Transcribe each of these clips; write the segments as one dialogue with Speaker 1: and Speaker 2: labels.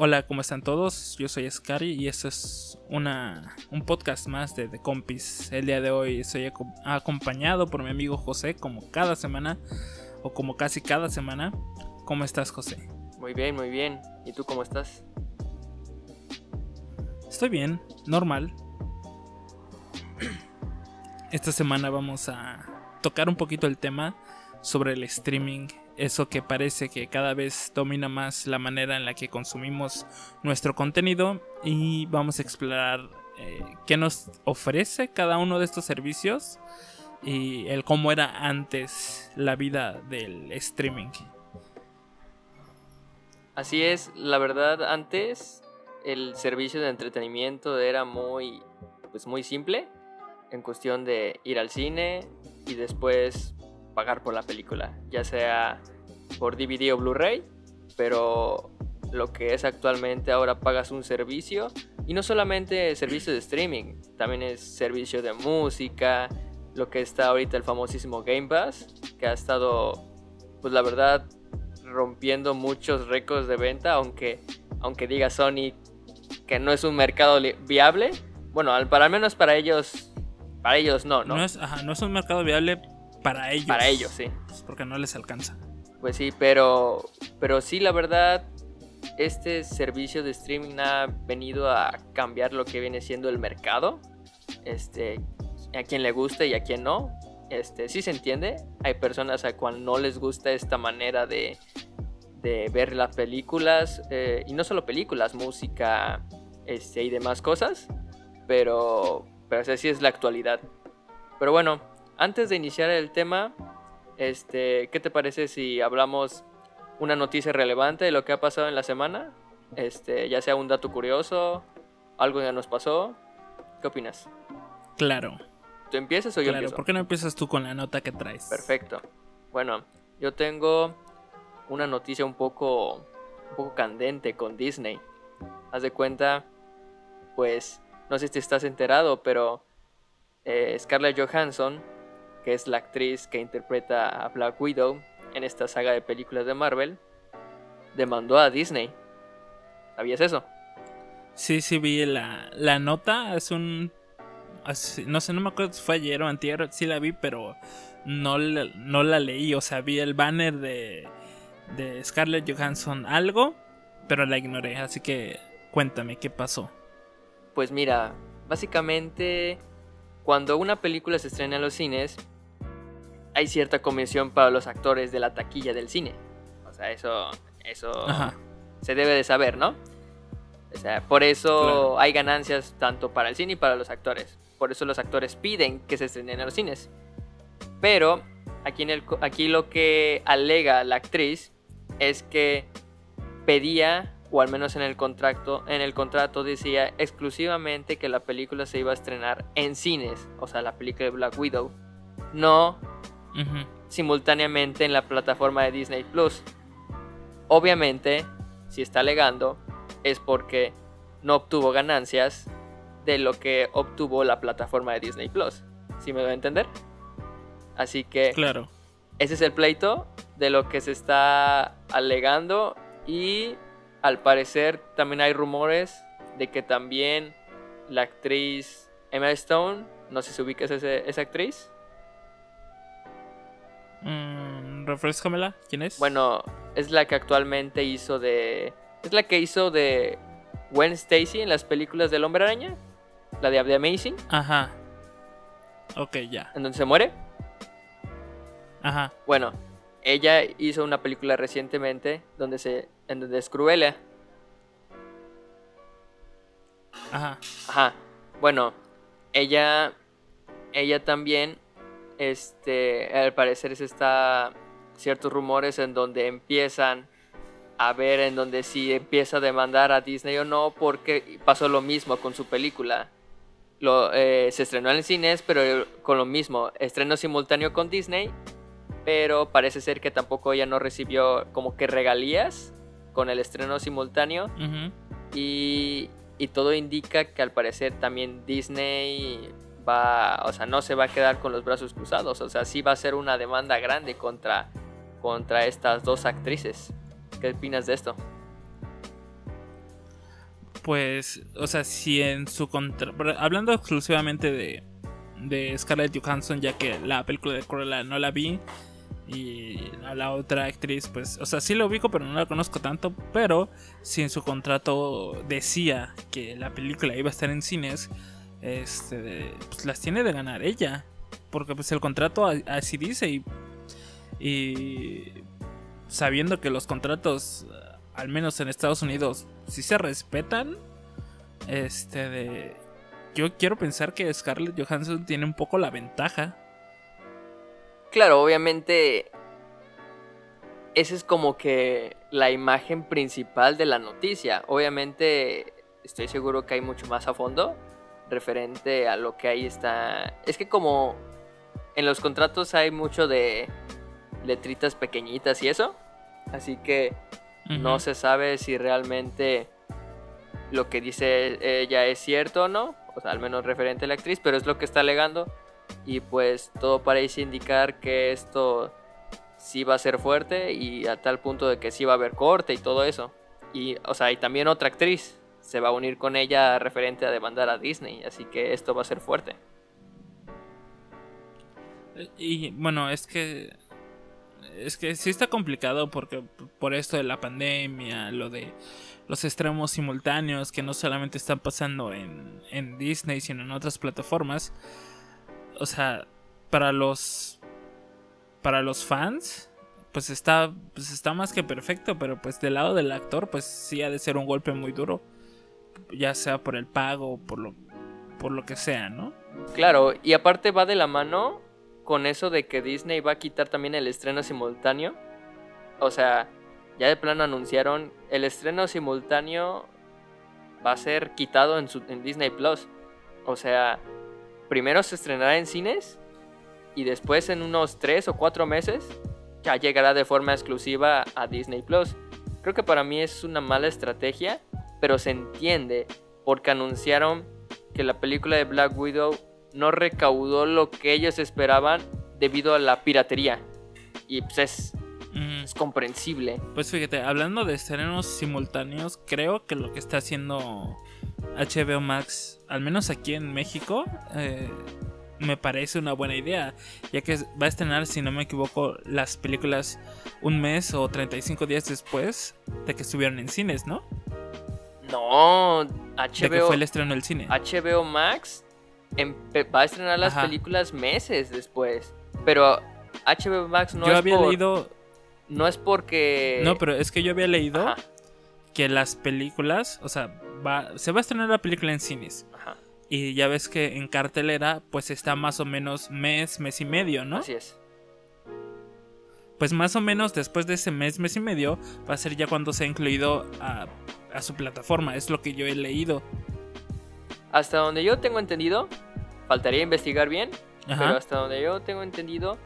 Speaker 1: Hola, ¿cómo están todos? Yo soy Scary y esto es una, un podcast más de The Compis. El día de hoy estoy acompañado por mi amigo José, como cada semana, o como casi cada semana. ¿Cómo estás, José?
Speaker 2: Muy bien, muy bien. ¿Y tú cómo estás?
Speaker 1: Estoy bien, normal. Esta semana vamos a tocar un poquito el tema sobre el streaming eso que parece que cada vez domina más la manera en la que consumimos nuestro contenido y vamos a explorar eh, qué nos ofrece cada uno de estos servicios y el cómo era antes la vida del streaming.
Speaker 2: Así es, la verdad antes el servicio de entretenimiento era muy pues muy simple en cuestión de ir al cine y después pagar por la película, ya sea por DVD o Blu-ray, pero lo que es actualmente ahora pagas un servicio y no solamente servicio de streaming, también es servicio de música, lo que está ahorita el famosísimo Game Pass, que ha estado, pues la verdad, rompiendo muchos récords de venta, aunque, aunque diga Sony que no es un mercado viable, bueno, para al menos para ellos, para ellos no, ¿no?
Speaker 1: No es, no es un mercado viable para ellos.
Speaker 2: Para ellos, sí.
Speaker 1: Porque no les alcanza.
Speaker 2: Pues sí, pero, pero sí, la verdad, este servicio de streaming ha venido a cambiar lo que viene siendo el mercado. Este, a quien le gusta y a quien no. Este, sí se entiende. Hay personas a cual no les gusta esta manera de, de ver las películas. Eh, y no solo películas, música este, y demás cosas. Pero, pero así es la actualidad. Pero bueno, antes de iniciar el tema, este, ¿qué te parece si hablamos una noticia relevante de lo que ha pasado en la semana? Este, ya sea un dato curioso, algo que nos pasó. ¿Qué opinas?
Speaker 1: Claro.
Speaker 2: ¿Tú empiezas o yo
Speaker 1: claro, ¿Por qué no empiezas tú con la nota que traes?
Speaker 2: Perfecto. Bueno, yo tengo una noticia un poco, un poco candente con Disney. Haz de cuenta, pues, no sé si estás enterado, pero eh, Scarlett Johansson que es la actriz que interpreta a Black Widow en esta saga de películas de Marvel, demandó a Disney. ¿Sabías eso?
Speaker 1: Sí, sí, vi la, la nota. Es un. no sé, no me acuerdo si fue ayer o antier. Sí la vi, pero no, no la leí. O sea, vi el banner de, de Scarlett Johansson algo, pero la ignoré. Así que cuéntame, ¿qué pasó?
Speaker 2: Pues mira, básicamente, cuando una película se estrena en los cines, hay cierta comisión para los actores de la taquilla del cine. O sea, eso, eso se debe de saber, ¿no? O sea, por eso hay ganancias tanto para el cine y para los actores. Por eso los actores piden que se estrenen en los cines. Pero aquí, en el, aquí lo que alega la actriz es que pedía, o al menos en el contrato, en el contrato decía exclusivamente que la película se iba a estrenar en cines, o sea, la película de Black Widow, no simultáneamente en la plataforma de Disney Plus. Obviamente, si está alegando, es porque no obtuvo ganancias de lo que obtuvo la plataforma de Disney Plus. ¿Sí me voy a entender? Así que.
Speaker 1: Claro.
Speaker 2: Ese es el pleito de lo que se está alegando. Y al parecer también hay rumores de que también la actriz Emma Stone, no sé si ubicas esa actriz.
Speaker 1: Mm, refrescamela, ¿quién es?
Speaker 2: Bueno, es la que actualmente hizo de. Es la que hizo de Gwen Stacy en las películas del Hombre Araña. La de The Amazing.
Speaker 1: Ajá. Ok, ya.
Speaker 2: ¿En donde se muere?
Speaker 1: Ajá.
Speaker 2: Bueno, ella hizo una película recientemente donde se. en donde es Cruella.
Speaker 1: Ajá.
Speaker 2: Ajá. Bueno, ella. Ella también este, al parecer se está ciertos rumores en donde empiezan a ver en donde si empieza a demandar a Disney o no, porque pasó lo mismo con su película. Lo, eh, se estrenó en cines, pero con lo mismo, estreno simultáneo con Disney, pero parece ser que tampoco ella no recibió como que regalías con el estreno simultáneo. y, y todo indica que al parecer también Disney o sea, no se va a quedar con los brazos cruzados, o sea, sí va a ser una demanda grande contra, contra estas dos actrices. ¿Qué opinas de esto?
Speaker 1: pues, o sea, si en su contra... Hablando exclusivamente de, de Scarlett Johansson, ya que la película de Cruella no la vi, y a la otra actriz, pues, o sea, sí lo ubico, pero no la conozco tanto. Pero si en su contrato decía que la película iba a estar en cines, este, pues las tiene de ganar ella. Porque pues el contrato así dice y, y sabiendo que los contratos, al menos en Estados Unidos, si se respetan, este de... Yo quiero pensar que Scarlett Johansson tiene un poco la ventaja
Speaker 2: Claro, obviamente esa es como que la imagen principal de la noticia. Obviamente estoy seguro que hay mucho más a fondo referente a lo que ahí está. Es que como en los contratos hay mucho de letritas pequeñitas y eso, así que no se sabe si realmente lo que dice ella es cierto o no, o sea, al menos referente a la actriz, pero es lo que está alegando y pues todo parece indicar que esto sí va a ser fuerte y a tal punto de que sí va a haber corte y todo eso. Y, o sea, y también otra actriz se va a unir con ella referente a demandar a Disney, así que esto va a ser fuerte.
Speaker 1: Y bueno, es que es que sí está complicado porque por esto de la pandemia, lo de los extremos simultáneos que no solamente están pasando en, en Disney, sino en otras plataformas o sea, para los para los fans pues está pues está más que perfecto, pero pues del lado del actor pues sí ha de ser un golpe muy duro, ya sea por el pago, por lo por lo que sea, ¿no?
Speaker 2: Claro, y aparte va de la mano con eso de que Disney va a quitar también el estreno simultáneo. O sea, ya de plano anunciaron el estreno simultáneo va a ser quitado en, en Disney Plus. O sea, primero se estrenará en cines y después en unos 3 o 4 meses ya llegará de forma exclusiva a Disney Plus. Creo que para mí es una mala estrategia, pero se entiende porque anunciaron que la película de Black Widow no recaudó lo que ellos esperaban debido a la piratería. Y pues es, es comprensible.
Speaker 1: Pues fíjate, hablando de estrenos simultáneos, creo que lo que está haciendo HBO Max, al menos aquí en México, eh, me parece una buena idea, ya que va a estrenar, si no me equivoco, las películas un mes o 35 días después de que estuvieron en cines, ¿no?
Speaker 2: No, HBO.
Speaker 1: fue el estreno del cine.
Speaker 2: HBO Max va a estrenar las películas meses después, pero HBO Max no
Speaker 1: yo había leído.
Speaker 2: No es porque.
Speaker 1: No, pero es que yo había leído que las películas, o sea, se va a estrenar la película en cines. Y ya ves que en cartelera, pues está más o menos mes, mes y medio, ¿no?
Speaker 2: Así es.
Speaker 1: Pues más o menos después de ese mes, mes y medio, va a ser ya cuando se ha incluido a, su plataforma. Es lo que yo he leído.
Speaker 2: Hasta donde yo tengo entendido, faltaría investigar bien, pero hasta donde yo tengo entendido,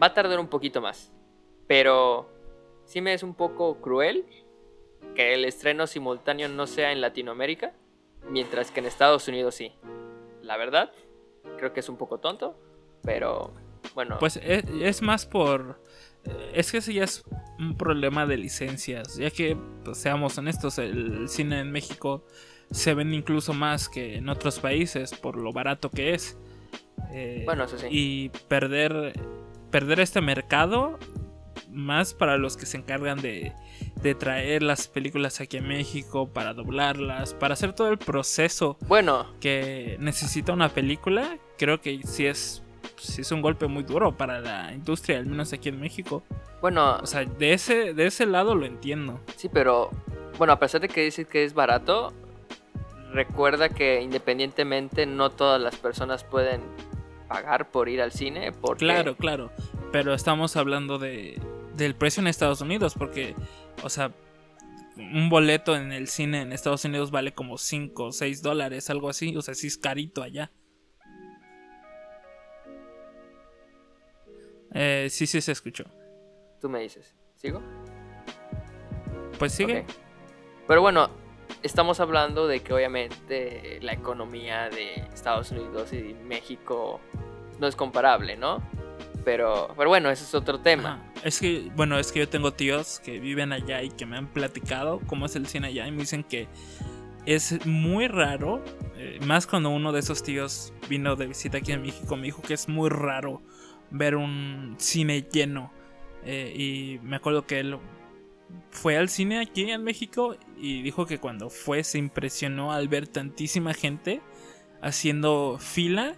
Speaker 2: va a tardar un poquito más. Pero sí me es un poco cruel que el estreno simultáneo no sea en Latinoamérica, mientras que en Estados Unidos sí. La verdad, creo que es un poco tonto, pero bueno.
Speaker 1: Pues es, más por... Es que ese ya es un problema de licencias, ya que, pues, seamos honestos, el cine en México se vende incluso más que en otros países por lo barato que es.
Speaker 2: Eh, bueno, eso sí.
Speaker 1: Y perder, perder este mercado más para los que se encargan de, de traer las películas aquí a México, para doblarlas, para hacer todo el proceso
Speaker 2: bueno.
Speaker 1: que necesita una película, creo que sí es, sí es un golpe muy duro para la industria, al menos aquí en México.
Speaker 2: Bueno,
Speaker 1: o sea, de ese, de ese lado lo entiendo.
Speaker 2: Sí, pero bueno, a pesar de que dices que es barato, recuerda que independientemente no todas las personas pueden pagar por ir al cine. Porque...
Speaker 1: Claro, claro. Pero estamos hablando de, del precio en Estados Unidos, porque, o sea, un boleto en el cine en Estados Unidos vale como 5 o 6 dólares, algo así, o sea, sí es carito allá. Eh, sí, sí se escuchó.
Speaker 2: Tú me dices, ¿sigo?
Speaker 1: Pues sigue.
Speaker 2: Pero bueno, estamos hablando de que obviamente la economía de Estados Unidos y México no es comparable, ¿no? Pero, pero bueno, ese es otro tema.
Speaker 1: Es que, bueno, es que yo tengo tíos que viven allá y que me han platicado cómo es el cine allá y me dicen que es muy raro, eh, más cuando uno de esos tíos vino de visita aquí en México, me dijo que es muy raro ver un cine lleno. Eh, y me acuerdo que él fue al cine aquí en México y dijo que cuando fue se impresionó al ver tantísima gente haciendo fila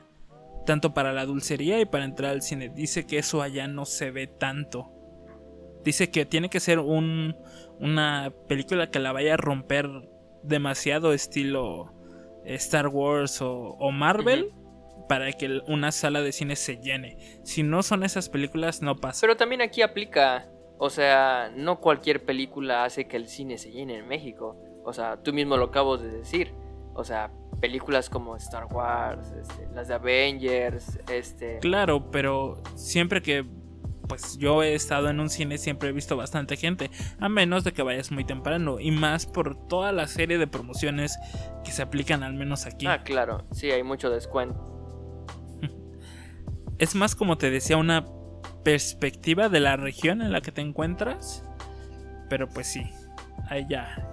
Speaker 1: tanto para la dulcería y para entrar al cine. Dice que eso allá no se ve tanto. Dice que tiene que ser un, una película que la vaya a romper demasiado estilo Star Wars o, Marvel. Para que una sala de cine se llene. Si no son esas películas, no pasa.
Speaker 2: Pero también aquí aplica. O sea, no cualquier película hace que el cine se llene en México. O sea, tú mismo lo acabas de decir. O sea, películas como Star Wars, este, las de Avengers, este...
Speaker 1: Claro, pero siempre que pues yo he estado en un cine siempre he visto bastante gente, a menos de que vayas muy temprano y más por toda la serie de promociones que se aplican al menos aquí.
Speaker 2: Ah, claro, sí, hay mucho descuento.
Speaker 1: Es más como te decía una perspectiva de la región en la que te encuentras, pero pues sí, ahí ya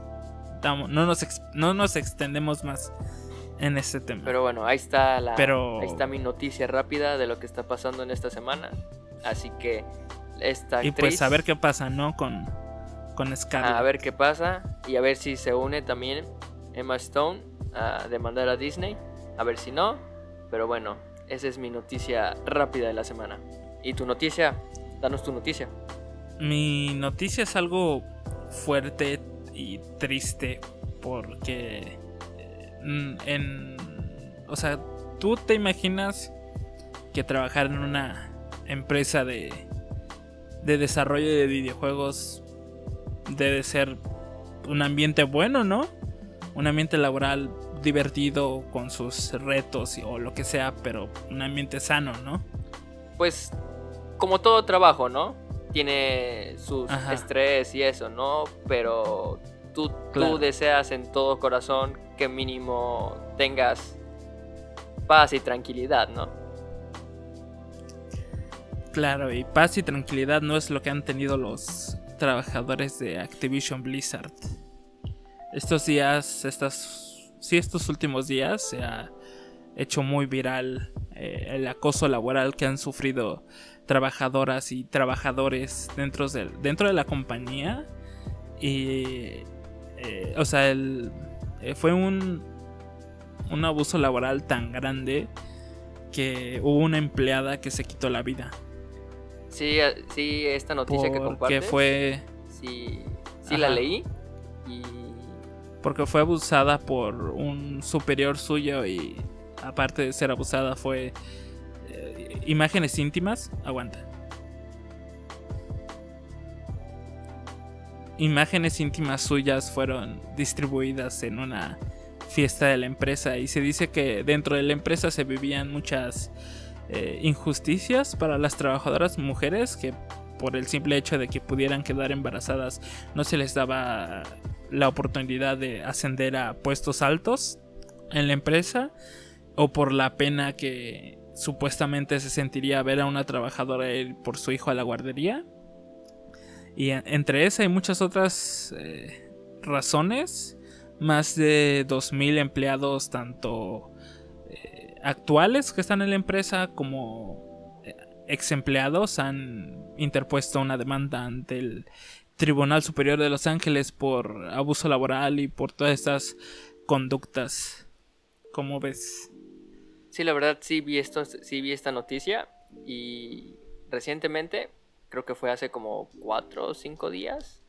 Speaker 1: no nos, no nos extendemos más en este tema.
Speaker 2: Pero bueno, ahí está la ahí está mi noticia rápida de lo que está pasando en esta semana. Así que esta
Speaker 1: actriz, Y pues a ver qué pasa, ¿no? Con, con Scarlett.
Speaker 2: A ver qué pasa y a ver si se une también Emma Stone a demandar a Disney. A ver si no. Pero bueno, esa es mi noticia rápida de la semana. ¿Y tu noticia? Danos tu noticia.
Speaker 1: Mi noticia es algo fuerte y triste porque Mm, en... O sea, ¿tú te imaginas que trabajar en una empresa de, de desarrollo de videojuegos debe ser un ambiente bueno, ¿no? Un ambiente laboral divertido con sus retos o lo que sea, pero un ambiente sano, ¿no?
Speaker 2: Pues como todo trabajo, ¿no? Tiene sus estrés y eso, ¿no? Pero tú, tú deseas en todo corazón que mínimo tengas paz y tranquilidad, ¿no?
Speaker 1: Claro, y paz y tranquilidad no es lo que han tenido los trabajadores de Activision Blizzard. Estos días, estas, sí, estos últimos días se ha hecho muy viral eh, el acoso laboral que han sufrido trabajadoras y trabajadores dentro de, dentro de la compañía. Y, eh, o sea, el, eh, fue un, un abuso laboral tan grande que hubo una empleada que se quitó la vida.
Speaker 2: Sí, sí, esta noticia que compartes.
Speaker 1: Que fue.
Speaker 2: Sí, sí la leí. Y.
Speaker 1: Porque fue abusada por un superior suyo y aparte de ser abusada fue. Eh, imágenes íntimas. Aguanta. imágenes íntimas suyas fueron distribuidas en una fiesta de la empresa y se dice que dentro de la empresa se vivían muchas eh, injusticias para las trabajadoras mujeres que por el simple hecho de que pudieran quedar embarazadas no se les daba la oportunidad de ascender a puestos altos en la empresa o por la pena que supuestamente se sentiría ver a una trabajadora ir por su hijo a la guardería y entre esas hay muchas otras eh, razones. Más de 2.000 empleados, tanto eh, actuales que están en la empresa como eh, ex empleados, han interpuesto una demanda ante el Tribunal Superior de Los Ángeles por abuso laboral y por todas estas conductas. ¿Cómo ves?
Speaker 2: Sí, la verdad sí vi esto, sí vi esta noticia y recientemente creo que fue hace como cuatro o cinco días,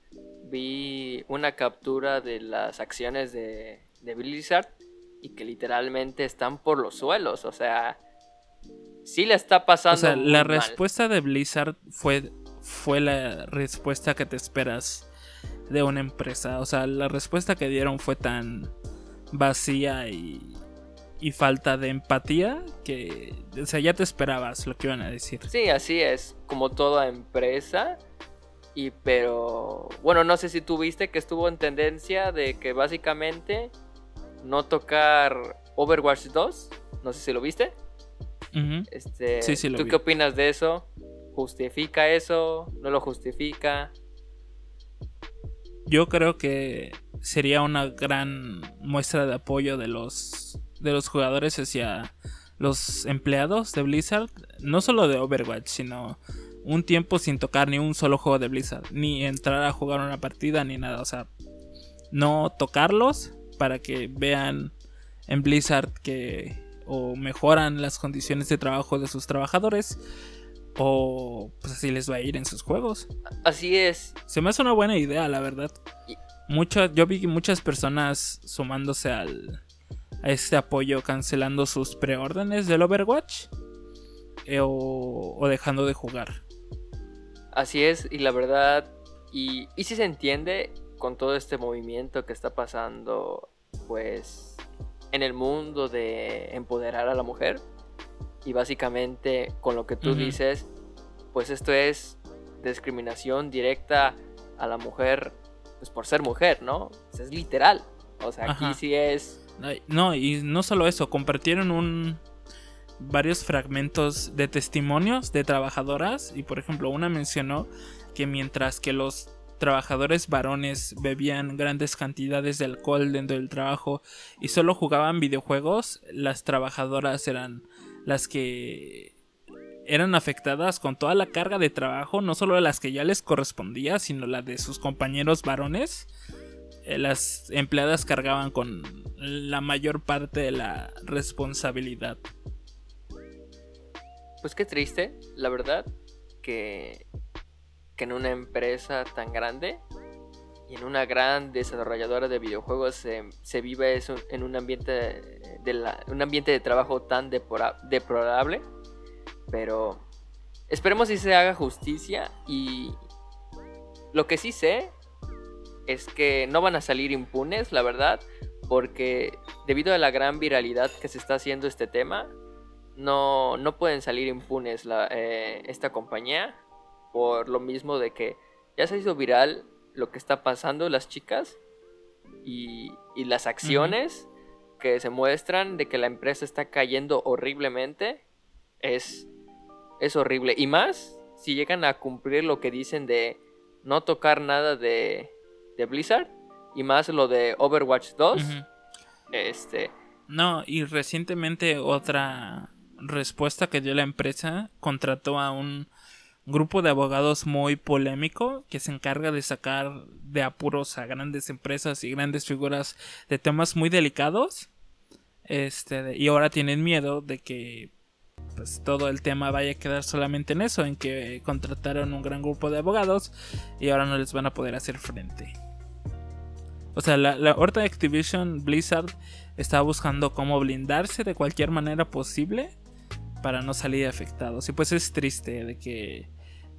Speaker 2: vi una captura de las acciones de, de Blizzard y que literalmente están por los suelos, o sea, sí le está pasando. O sea,
Speaker 1: la respuesta de Blizzard fue, fue la respuesta que te esperas de una empresa, o sea, la respuesta que dieron fue tan vacía y y falta de empatía que, o sea, ya te esperabas lo que iban a decir.
Speaker 2: Sí, así es, como toda empresa. Y pero, bueno, no sé si tú viste que estuvo en tendencia de que básicamente no tocar Overwatch 2. No sé si lo viste. este,
Speaker 1: sí, sí, lo
Speaker 2: ¿Tú qué opinas de eso? ¿Justifica eso? ¿No lo justifica?
Speaker 1: Yo creo que sería una gran muestra de apoyo de los de los jugadores hacia los empleados de Blizzard, no solo de Overwatch, sino un tiempo sin tocar ni un solo juego de Blizzard, ni entrar a jugar una partida ni nada, o sea, no tocarlos para que vean en Blizzard que o mejoran las condiciones de trabajo de sus trabajadores o pues así les va a ir en sus juegos.
Speaker 2: Así es.
Speaker 1: Se me hace una buena idea, la verdad. Mucho, yo vi muchas personas sumándose al, a este apoyo cancelando sus preórdenes del Overwatch eh, o, dejando de jugar.
Speaker 2: Así es, y la verdad, y, y si se entiende con todo este movimiento que está pasando, pues, en el mundo de empoderar a la mujer. Y básicamente, con lo que tú dices, pues esto es discriminación directa a la mujer, pues por ser mujer, ¿no? Es literal. O sea, aquí sí es
Speaker 1: no, y no solo eso, compartieron un varios fragmentos de testimonios de trabajadoras y por ejemplo una mencionó que mientras que los trabajadores varones bebían grandes cantidades de alcohol dentro del trabajo y solo jugaban videojuegos, las trabajadoras eran las que eran afectadas con toda la carga de trabajo, no solo las que ya les correspondía, sino la de sus compañeros varones eh, las empleadas cargaban con la mayor parte de la responsabilidad.
Speaker 2: Pues qué triste, la verdad, que, que en una empresa tan grande y en una gran desarrolladora de videojuegos se, vive eso en un ambiente de, un ambiente de trabajo tan deplorable. Pero esperemos si se haga justicia y lo que sí sé es que no van a salir impunes, la verdad, porque debido a la gran viralidad que se está haciendo este tema, no, no pueden salir impunes eh, esta compañía por lo mismo de que ya se hizo viral lo que está pasando las chicas y, las acciones que se muestran de que la empresa está cayendo horriblemente es, es horrible. Y más si llegan a cumplir lo que dicen de no tocar nada de, de Blizzard y más lo de Overwatch 2. Este.
Speaker 1: No, y recientemente otra respuesta que dio la empresa contrató a un grupo de abogados muy polémico que se encarga de sacar de apuros a grandes empresas y grandes figuras de temas muy delicados. Este, y ahora tienen miedo de que pues todo el tema vaya a quedar solamente en eso, en que contrataron un gran grupo de abogados y ahora no les van a poder hacer frente. O sea, la, la de Activision Blizzard está buscando cómo blindarse de cualquier manera posible para no salir afectados. Y pues es triste de que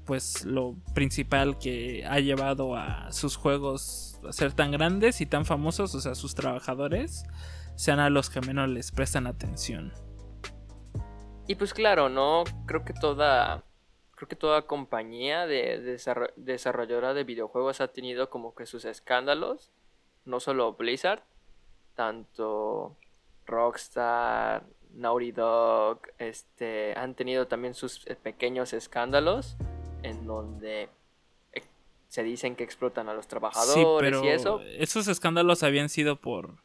Speaker 1: pues lo principal que ha llevado a sus juegos a ser tan grandes y tan famosos, o sea, sus trabajadores, sean a los que menos les prestan atención.
Speaker 2: Y pues claro, ¿no? Creo que toda creo que toda compañía de, de desarrolladora de videojuegos ha tenido como que sus escándalos no solo Blizzard, tanto Rockstar, Naughty Dog, este, han tenido también sus eh, pequeños escándalos en donde se dicen que explotan a los trabajadores y eso.
Speaker 1: Esos escándalos habían sido por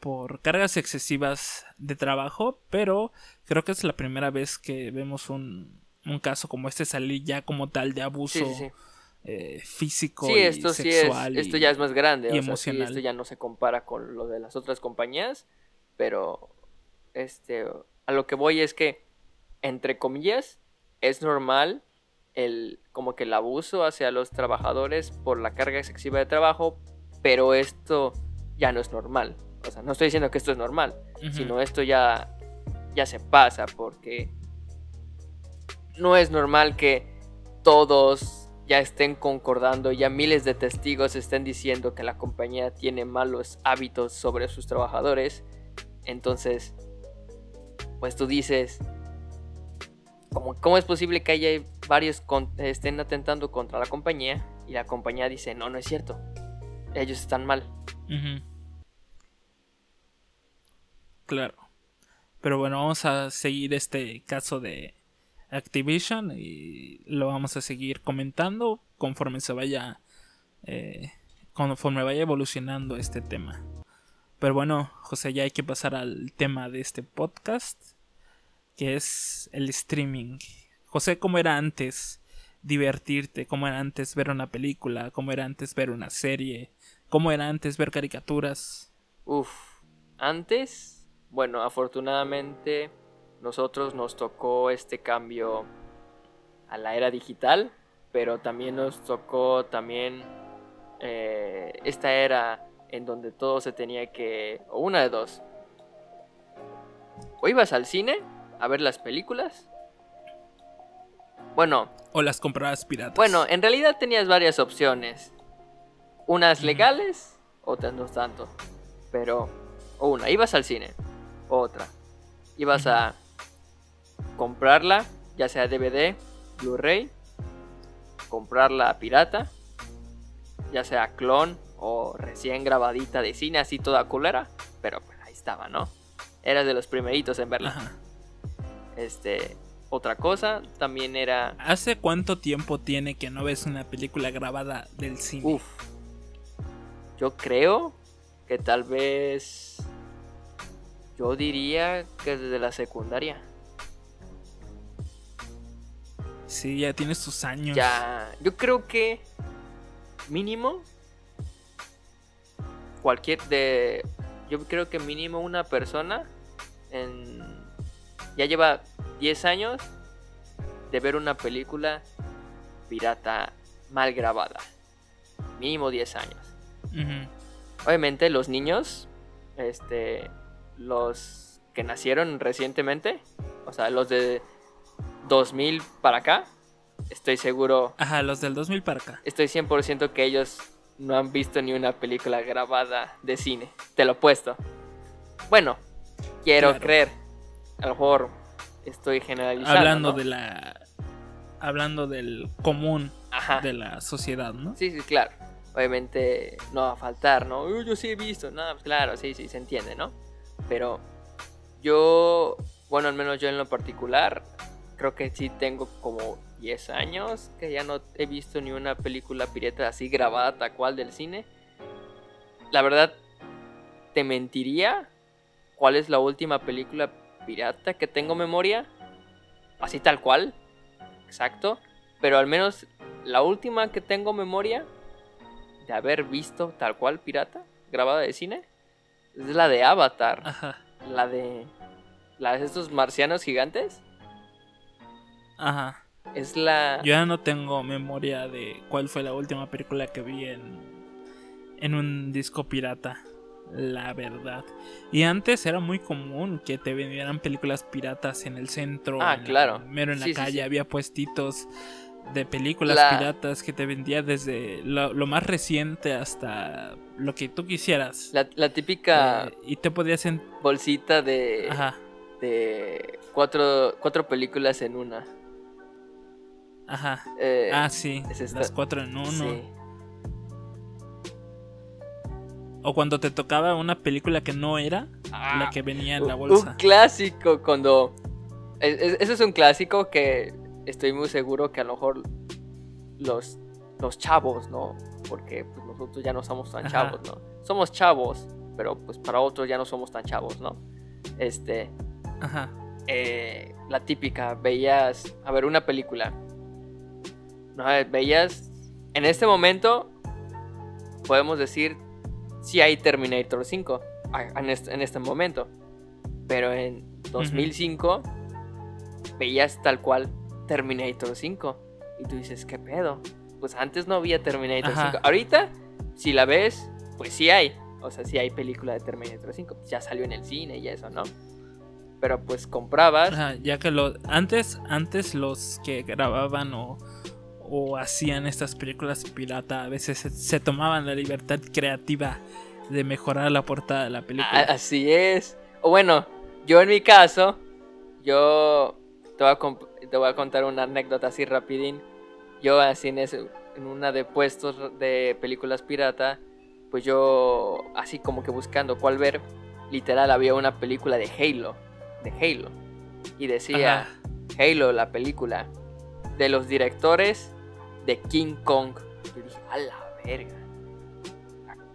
Speaker 1: por cargas excesivas de trabajo, pero creo que es la primera vez que vemos un, un caso como este salir ya como tal de abuso eh, físico
Speaker 2: sí, esto
Speaker 1: y sexual.
Speaker 2: Sí es, esto ya es más grande. Y emocional. esto ya no se compara con lo de las otras compañías. Pero este a lo que voy es que, entre comillas, es normal el como que el abuso hacia los trabajadores por la carga excesiva de trabajo, pero esto ya no es normal. O sea, no estoy diciendo que esto es normal, sino esto ya, ya se pasa porque no es normal que todos ya estén concordando, ya miles de testigos estén diciendo que la compañía tiene malos hábitos sobre sus trabajadores. Entonces, pues tú dices, ¿cómo, es posible que haya varios estén atentando contra la compañía y la compañía dice, no, no es cierto, ellos están mal?
Speaker 1: Claro. Pero bueno, vamos a seguir este caso de Activision y lo vamos a seguir comentando conforme se vaya eh, conforme vaya evolucionando este tema. Pero bueno, José, ya hay que pasar al tema de este podcast, es el streaming. José, ¿cómo era antes divertirte? ¿Cómo era antes ver una película? ¿Cómo era antes ver una serie? ¿Cómo era antes ver caricaturas?
Speaker 2: Uf, antes, bueno, afortunadamente nosotros nos tocó este cambio a la era digital, pero también nos tocó también eh, esta era en donde todo se tenía que, o una de dos, o ibas al cine a ver las películas, bueno,
Speaker 1: o las comprabas piratas.
Speaker 2: Bueno, en realidad tenías varias opciones, unas legales, otras no tanto, pero o una, ibas al cine, otra, ibas a comprarla, ya sea DVD, Blu-ray, comprarla pirata, ya sea clon o recién grabadita de cine, así toda culera, pero pues ahí estaba, ¿no? Eras de los primeritos en verla. Este, otra cosa también era.
Speaker 1: ¿Hace cuánto tiempo tiene que no ves una película grabada del cine? Uf.
Speaker 2: Yo creo que tal vez. Yo diría que desde la secundaria.
Speaker 1: Sí, ya tienes tus años.
Speaker 2: Ya, yo creo que mínimo cualquier de yo creo que mínimo una persona en ya lleva 10 años de ver una película pirata mal grabada. Mínimo 10 años. Obviamente los niños este los que nacieron recientemente, o sea, los de 2000 para acá, estoy seguro.
Speaker 1: Ajá, los del 2000 para acá.
Speaker 2: Estoy 100% que ellos no han visto ni una película grabada de cine. Te lo he puesto. Bueno, quiero creer. A lo mejor estoy generalizando.
Speaker 1: Hablando de la. Hablando del común de la sociedad, ¿no?
Speaker 2: Sí, sí, claro. Obviamente no va a faltar, ¿no? Yo sí he visto, nada, pues claro, sí, sí, se entiende, ¿no? Pero yo, bueno, al menos yo en lo particular, creo que sí tengo como 10 años que ya no he visto ni una película pirata así grabada tal cual del cine. La verdad, te mentiría cuál es la última película pirata que tengo memoria. Así tal cual. Exacto. Pero al menos la última que tengo memoria de haber visto tal cual pirata grabada de cine es la de Avatar. La de la de estos marcianos gigantes.
Speaker 1: Ajá.
Speaker 2: Es la.
Speaker 1: Yo ya no tengo memoria de cuál fue la última película que vi en, en un disco pirata. La verdad. Y antes era muy común que te vendieran películas piratas en el centro.
Speaker 2: Ah, claro.
Speaker 1: mero en la calle había puestitos de películas piratas que te vendía desde lo, más reciente hasta lo que tú quisieras.
Speaker 2: La, típica.
Speaker 1: Eh, y te podías en...
Speaker 2: Bolsita de. Ajá. De cuatro, cuatro películas en una.
Speaker 1: Ajá. Eh, ah, sí. Las cuatro en uno. O cuando te tocaba una película que no era la ah, que venía en la bolsa.
Speaker 2: Un clásico cuando. Eso es un clásico que estoy muy seguro que a lo mejor los, los chavos, ¿no? Porque pues, nosotros ya no somos tan chavos, ¿no? Somos chavos, pero pues para otros ya no somos tan chavos, ¿no? Este.
Speaker 1: Ajá.
Speaker 2: Eh, la típica, veías, a ver, una película no, veías. En este momento, podemos decir si hay Terminator 5 en este, momento. Pero en 2005 veías tal cual Terminator 5. Y tú dices, ¿qué pedo? Pues antes no había Terminator 5. Ahorita, si la ves, pues sí hay. O sea, sí hay película de Terminator 5. Ya salió en el cine y eso, ¿no? Pero pues comprabas.
Speaker 1: ya que lo. Antes, antes los que grababan o o hacían estas películas pirata, a veces se, tomaban la libertad creativa de mejorar la portada de la película.
Speaker 2: Así es. O bueno, yo en mi caso, yo te voy a, contar una anécdota así rapidín. Yo así en, en una de puestos de películas pirata, pues yo así como que buscando cuál ver, literal había una película de Halo, de Halo. Y decía, Halo, la película, de los directores de King Kong. Yo dije, a la verga.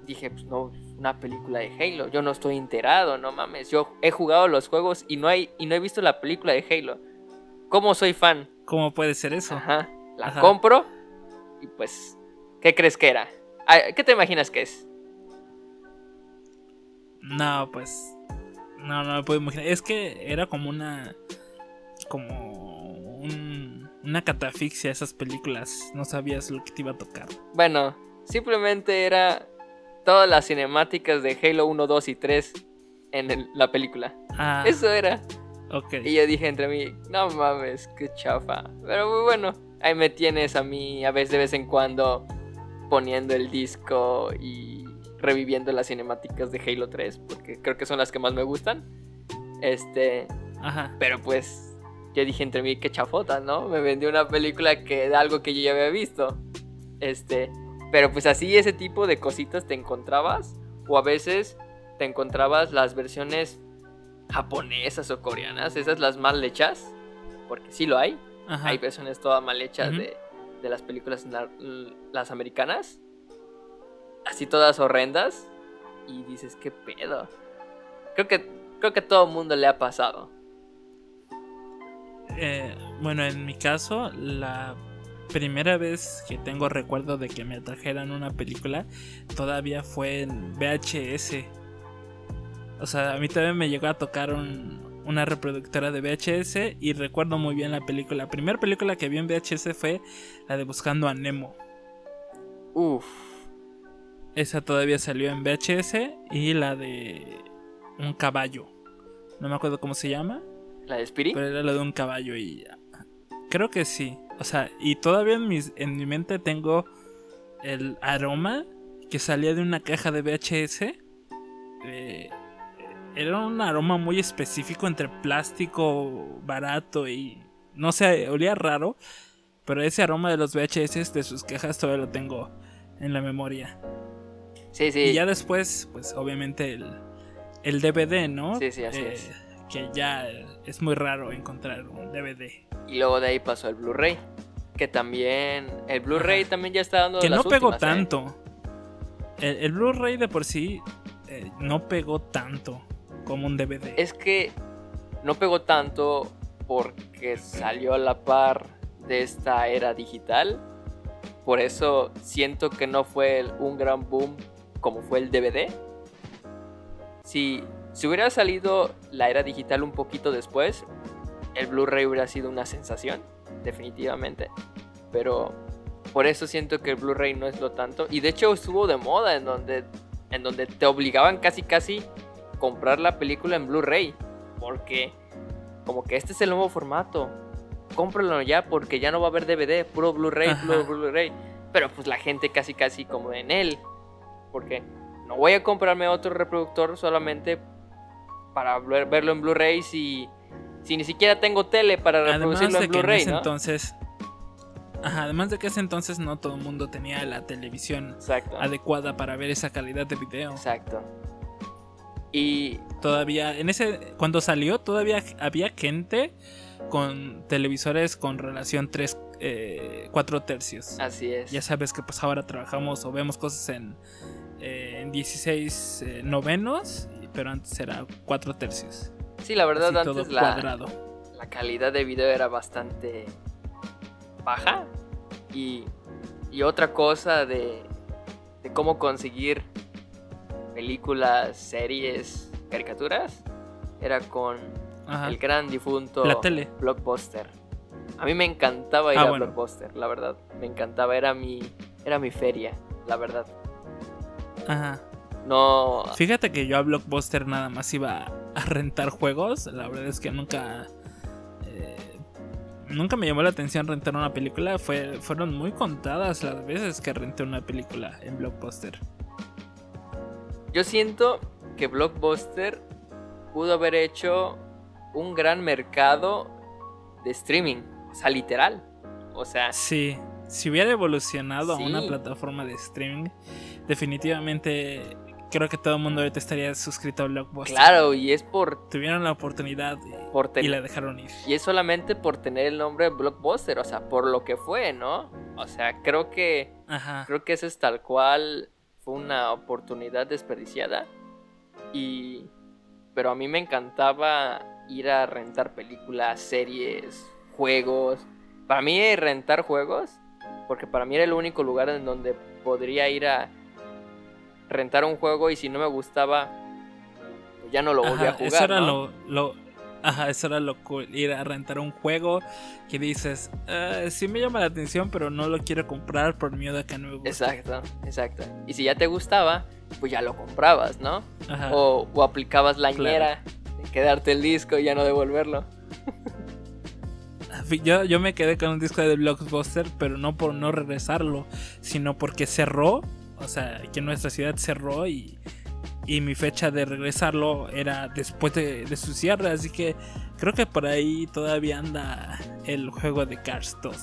Speaker 2: Dije, pues no, una película de Halo. Yo no estoy enterado, no mames. Yo he jugado los juegos y no, hay, y no he visto la película de Halo. ¿Cómo soy fan?
Speaker 1: ¿Cómo puede ser eso?
Speaker 2: Ajá. La compro y pues, ¿qué crees que era? Ah, ¿Qué te imaginas que es?
Speaker 1: No, pues. No, no me puedo imaginar. Es que era como una. Como un, una catafixia esas películas. No sabías lo que te iba a tocar.
Speaker 2: Bueno, simplemente era todas las cinemáticas de Halo 1, 2 y 3 en la película. Ah, Eso era.
Speaker 1: Ok.
Speaker 2: Y yo dije entre mí, no mames, qué chafa. Pero muy bueno, ahí me tienes a mí a veces de vez en cuando poniendo el disco y reviviendo las cinemáticas de Halo 3, porque creo que son las que más me gustan. Este.
Speaker 1: Ajá.
Speaker 2: Pero pues, yo dije entre mí, qué chafota, ¿no? Me vendió una película que de algo que yo ya había visto. Este. Pero pues así ese tipo de cositas te encontrabas. O a veces te encontrabas las versiones japonesas o coreanas, esas las mal hechas. Porque sí lo hay. Hay versiones todas mal hechas de, de las películas las americanas así todas horrendas y dices, ¿qué pedo? Creo que, creo que a todo el mundo le ha pasado.
Speaker 1: Eh, bueno, en mi caso, la primera vez que tengo recuerdo de que me trajeran una película todavía fue en VHS. O sea, a mí también me llegó a tocar una reproductora de VHS y recuerdo muy bien la película. La primera película que vi en VHS fue la de Buscando a Nemo.
Speaker 2: Uf.
Speaker 1: Esa todavía salió en VHS. Y la de un caballo. No me acuerdo cómo se llama.
Speaker 2: ¿La de Spirit?
Speaker 1: Pero era la de un caballo y... Creo que sí. O sea, y todavía en, mis, en mi mente tengo el aroma que salía de una caja de VHS. Eh, era un aroma muy específico entre plástico barato y... No sé, olía raro. Pero ese aroma de los VHS de sus cajas todavía lo tengo en la memoria.
Speaker 2: Sí, sí.
Speaker 1: Y ya después, pues obviamente el, el DVD, ¿no?
Speaker 2: Sí, sí, así
Speaker 1: eh,
Speaker 2: es.
Speaker 1: Que ya es muy raro encontrar un DVD.
Speaker 2: Y luego de ahí pasó el Blu-ray. Que también. El Blu-ray también ya está dando.
Speaker 1: Que
Speaker 2: no
Speaker 1: pegó
Speaker 2: ¿eh?
Speaker 1: tanto. El, Blu-ray de por sí eh, no pegó tanto como un DVD.
Speaker 2: Es que no pegó tanto porque salió a la par de esta era digital. Por eso siento que no fue un gran boom como fue el DVD. Si, si hubiera salido la era digital un poquito después, el Blu-ray hubiera sido una sensación, definitivamente. Pero por eso siento que el Blu-ray no es lo tanto. Y de hecho estuvo de moda en donde, en donde te obligaban casi casi comprar la película en Blu-ray. Porque como que este es el nuevo formato. Cómpralo ya porque ya no va a haber DVD, puro Blu-ray, puro Blu-ray. Pero pues la gente casi casi como en él porque no voy a comprarme otro reproductor solamente para verlo en Blu-ray si, si ni siquiera tengo tele para reproducirlo en Blu-ray, ¿no?
Speaker 1: Entonces, además de que ese entonces no todo el mundo tenía la televisión adecuada para ver esa calidad de video.
Speaker 2: Exacto. Y
Speaker 1: todavía en ese cuando salió todavía había gente con televisores con relación 3 4 eh, tercios.
Speaker 2: Así es.
Speaker 1: Ya sabes que pues ahora trabajamos o vemos cosas en eh, en 16 eh, novenos, pero antes era 4 tercios.
Speaker 2: Sí, la verdad, antes la, la calidad de video era bastante baja. Y, y otra cosa de, de cómo conseguir películas, series, caricaturas, era con el gran difunto
Speaker 1: la tele.
Speaker 2: Blockbuster. A mí me encantaba ir ah, a Blockbuster, la verdad. Me encantaba, era mi, era mi feria, la verdad.
Speaker 1: Ajá.
Speaker 2: No.
Speaker 1: Fíjate que yo a Blockbuster nada más iba a rentar juegos. La verdad es que nunca. Eh, nunca me llamó la atención rentar una película. Fue, fueron muy contadas las veces que renté una película en Blockbuster.
Speaker 2: Yo siento que Blockbuster pudo haber hecho un gran mercado de streaming. O sea, literal. O sea.
Speaker 1: Sí. Si hubiera evolucionado a una plataforma de streaming, definitivamente creo que todo el mundo ahorita estaría suscrito a Blockbuster.
Speaker 2: Claro, y es por...
Speaker 1: Tuvieron la oportunidad y,
Speaker 2: por ten-
Speaker 1: y la dejaron ir.
Speaker 2: Y es solamente por tener el nombre Blockbuster, o sea, por lo que fue, ¿no? O sea, creo que
Speaker 1: Ajá.
Speaker 2: creo que eso es tal cual fue una oportunidad desperdiciada y pero a mí me encantaba ir a rentar películas, series, juegos. Para mí rentar juegos, porque para mí era el único lugar en donde podría ir a rentar un juego y si no me gustaba pues ya no lo volví
Speaker 1: Ajá,
Speaker 2: a jugar.
Speaker 1: eso era
Speaker 2: ¿no?
Speaker 1: lo, lo- Ajá, eso era lo cool. Ir a rentar un juego que dices, "Ah, sí me llama la atención, pero no lo quiero comprar por miedo a que no me guste.
Speaker 2: Exacto, exacto. Y si ya te gustaba, pues ya lo comprabas, ¿no?
Speaker 1: Ajá.
Speaker 2: O, o aplicabas la
Speaker 1: Claro.
Speaker 2: ñera de quedarte el disco y ya no devolverlo.
Speaker 1: Yo, yo me quedé con un disco de Blockbuster, pero no por no regresarlo, sino porque cerró. O sea, que nuestra ciudad cerró y, y mi fecha de regresarlo era después de, de su cierre. Así que creo que por ahí todavía anda el juego de Cars 2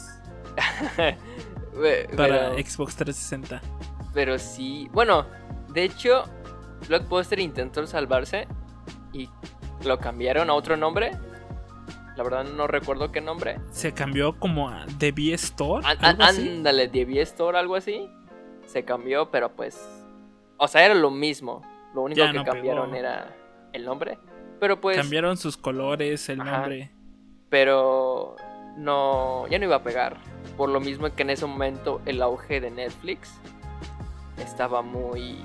Speaker 2: Pe-
Speaker 1: para
Speaker 2: pero,
Speaker 1: Xbox 360.
Speaker 2: pero sí. Bueno, de hecho, Blockbuster intentó salvarse y lo cambiaron a otro nombre. La verdad no recuerdo qué nombre.
Speaker 1: Se cambió como a The B Store.
Speaker 2: Ándale, DB Store, algo así. Se cambió, pero pues. O sea, era lo mismo. Lo único
Speaker 1: Ya
Speaker 2: que
Speaker 1: no
Speaker 2: cambiaron
Speaker 1: pegó.
Speaker 2: era el nombre. Pero pues.
Speaker 1: Cambiaron sus colores, el
Speaker 2: Ajá.
Speaker 1: nombre.
Speaker 2: pero no ya no iba a pegar por lo mismo que en ese momento el auge de Netflix estaba muy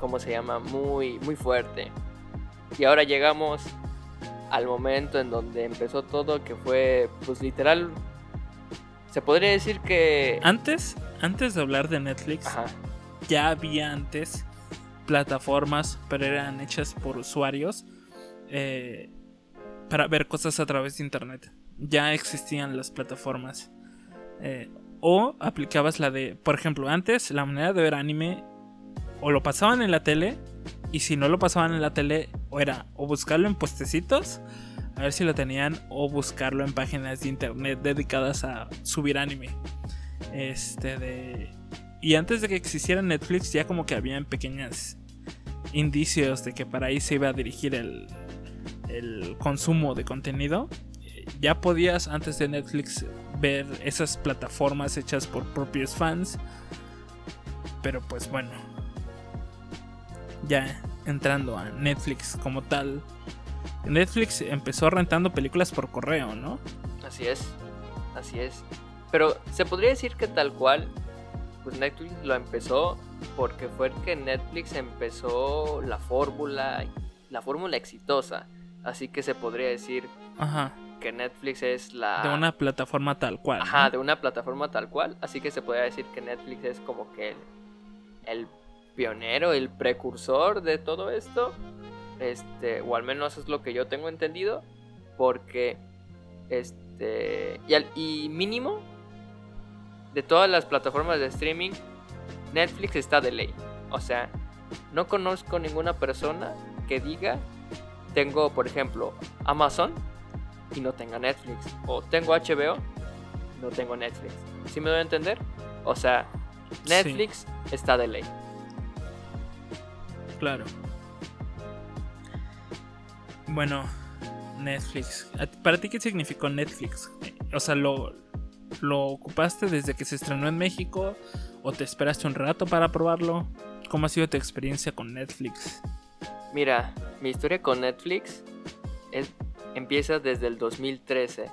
Speaker 2: cómo se llama muy muy fuerte y ahora llegamos al momento en donde empezó todo que fue pues literal se podría decir que
Speaker 1: Antes, antes de hablar de Netflix,
Speaker 2: Ajá,
Speaker 1: ya había antes plataformas, pero eran hechas por usuarios eh, para ver cosas a través de internet. Ya existían las plataformas. Eh, o aplicabas la de, por ejemplo, antes la manera de ver anime o lo pasaban en la tele y si no lo pasaban en la tele o era o buscarlo en puestecitos a ver si lo tenían o buscarlo en páginas de internet dedicadas a subir anime. Este de y antes de que existiera Netflix ya como que habían pequeños indicios de que para ahí se iba a dirigir el, el consumo de contenido. Ya podías antes de Netflix ver esas plataformas hechas por propios fans. Pero pues bueno. Ya entrando a Netflix como tal. Netflix empezó rentando películas por correo, ¿no?
Speaker 2: así es así es pero se podría decir que tal cual pues Netflix lo empezó porque fue que Netflix empezó la fórmula la fórmula exitosa así que se podría decir
Speaker 1: Ajá.
Speaker 2: que Netflix es la
Speaker 1: De una plataforma tal cual. ¿no?
Speaker 2: ajá de una plataforma tal cual así que se podría decir que Netflix es como que el, el pionero el precursor de todo esto este o al menos es lo que yo tengo entendido porque este y, al- y mínimo de todas las plataformas de streaming Netflix está de ley o sea no conozco ninguna persona que diga tengo por ejemplo Amazon y no tenga Netflix o tengo HBO y no tengo Netflix ¿sí me doy a entender? o sea
Speaker 1: Sí.
Speaker 2: Netflix está de ley
Speaker 1: Claro. Bueno, Netflix. ¿A- ¿Para ti qué significó Netflix? O sea, ¿lo, ¿lo ocupaste desde que se estrenó en México? ¿O te esperaste un rato para probarlo? ¿Cómo ha sido tu experiencia con Netflix?
Speaker 2: Mira, mi historia con Netflix empieza desde el 2013.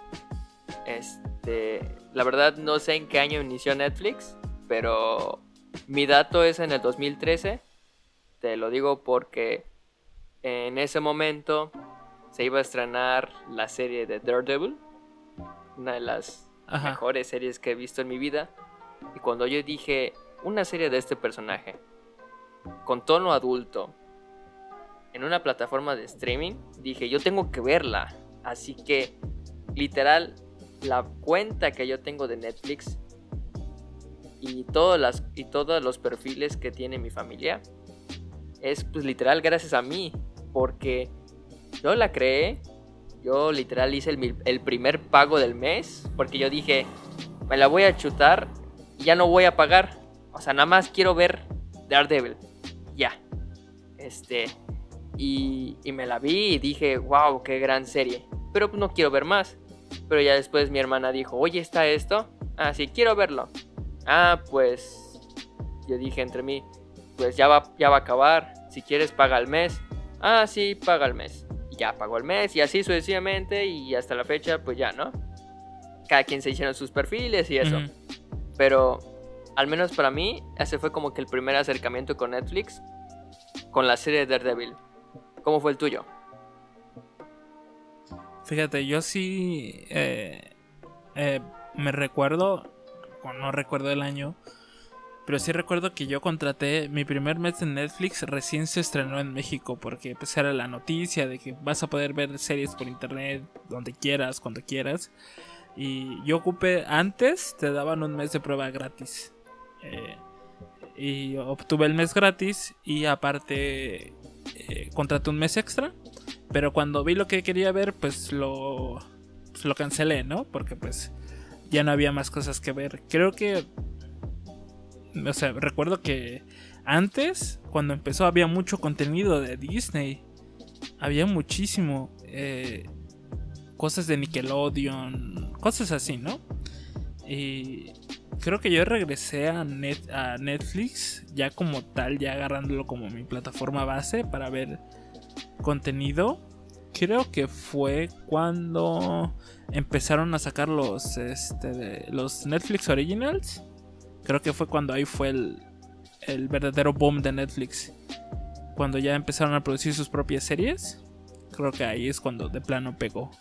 Speaker 2: Este, la verdad no sé en qué año inició Netflix, pero mi dato es en el 2013. Te lo digo porque en ese momento se iba a estrenar la serie de Daredevil, una de las Mejores series que he visto en mi vida. Y cuando yo dije una serie de este personaje con tono adulto en una plataforma de streaming, dije yo tengo que verla. Así que literal la cuenta que yo tengo de Netflix y todas las y todos los perfiles que tiene mi familia es pues literal gracias a mí porque yo la creé yo literal hice el, primer pago del mes porque yo dije me la voy a chutar y ya no voy a pagar o sea nada más quiero ver Daredevil ya Este, y, y me la vi y dije, wow, qué gran serie. Pero no quiero ver más. Pero ya después mi hermana dijo, oye, ¿está esto? Ah, sí, quiero verlo. Ah, pues yo dije entre mí, pues ya va, ya va a acabar. Si quieres, paga el mes. Ah, sí, paga el mes. Ya pagó el mes y así sucesivamente y hasta la fecha, pues ya, ¿no? Cada quien se hicieron sus perfiles y eso.
Speaker 1: Ujú.
Speaker 2: Pero al menos para mí, ese fue como que el primer acercamiento con Netflix con la serie de Daredevil. ¿Cómo fue el tuyo?
Speaker 1: Fíjate, yo sí eh, eh, me recuerdo, o no recuerdo el año, pero sí recuerdo que yo contraté mi primer mes en Netflix recién se estrenó en México porque pues era la noticia de que vas a poder ver series por internet donde quieras, cuando quieras. Y yo ocupé antes, te daban un mes de prueba gratis. Eh, y obtuve el mes gratis y aparte eh, contraté un mes extra. Pero cuando vi lo que quería ver, pues lo, pues lo cancelé, ¿no? Porque pues ya no había más cosas que ver. Creo que... O sea, recuerdo que antes, cuando empezó, había mucho contenido de Disney. Había muchísimo. eh, cosas de Nickelodeon. Cosas así, ¿no? Y creo que yo regresé a, Net- a Netflix ya como tal, ya agarrándolo como mi plataforma base para ver contenido. Creo que fue cuando empezaron a sacar los, este, los Netflix Originals. Creo que fue cuando ahí fue el, el verdadero boom de Netflix. Cuando ya empezaron a producir sus propias series. Creo que ahí es cuando de plano pegó.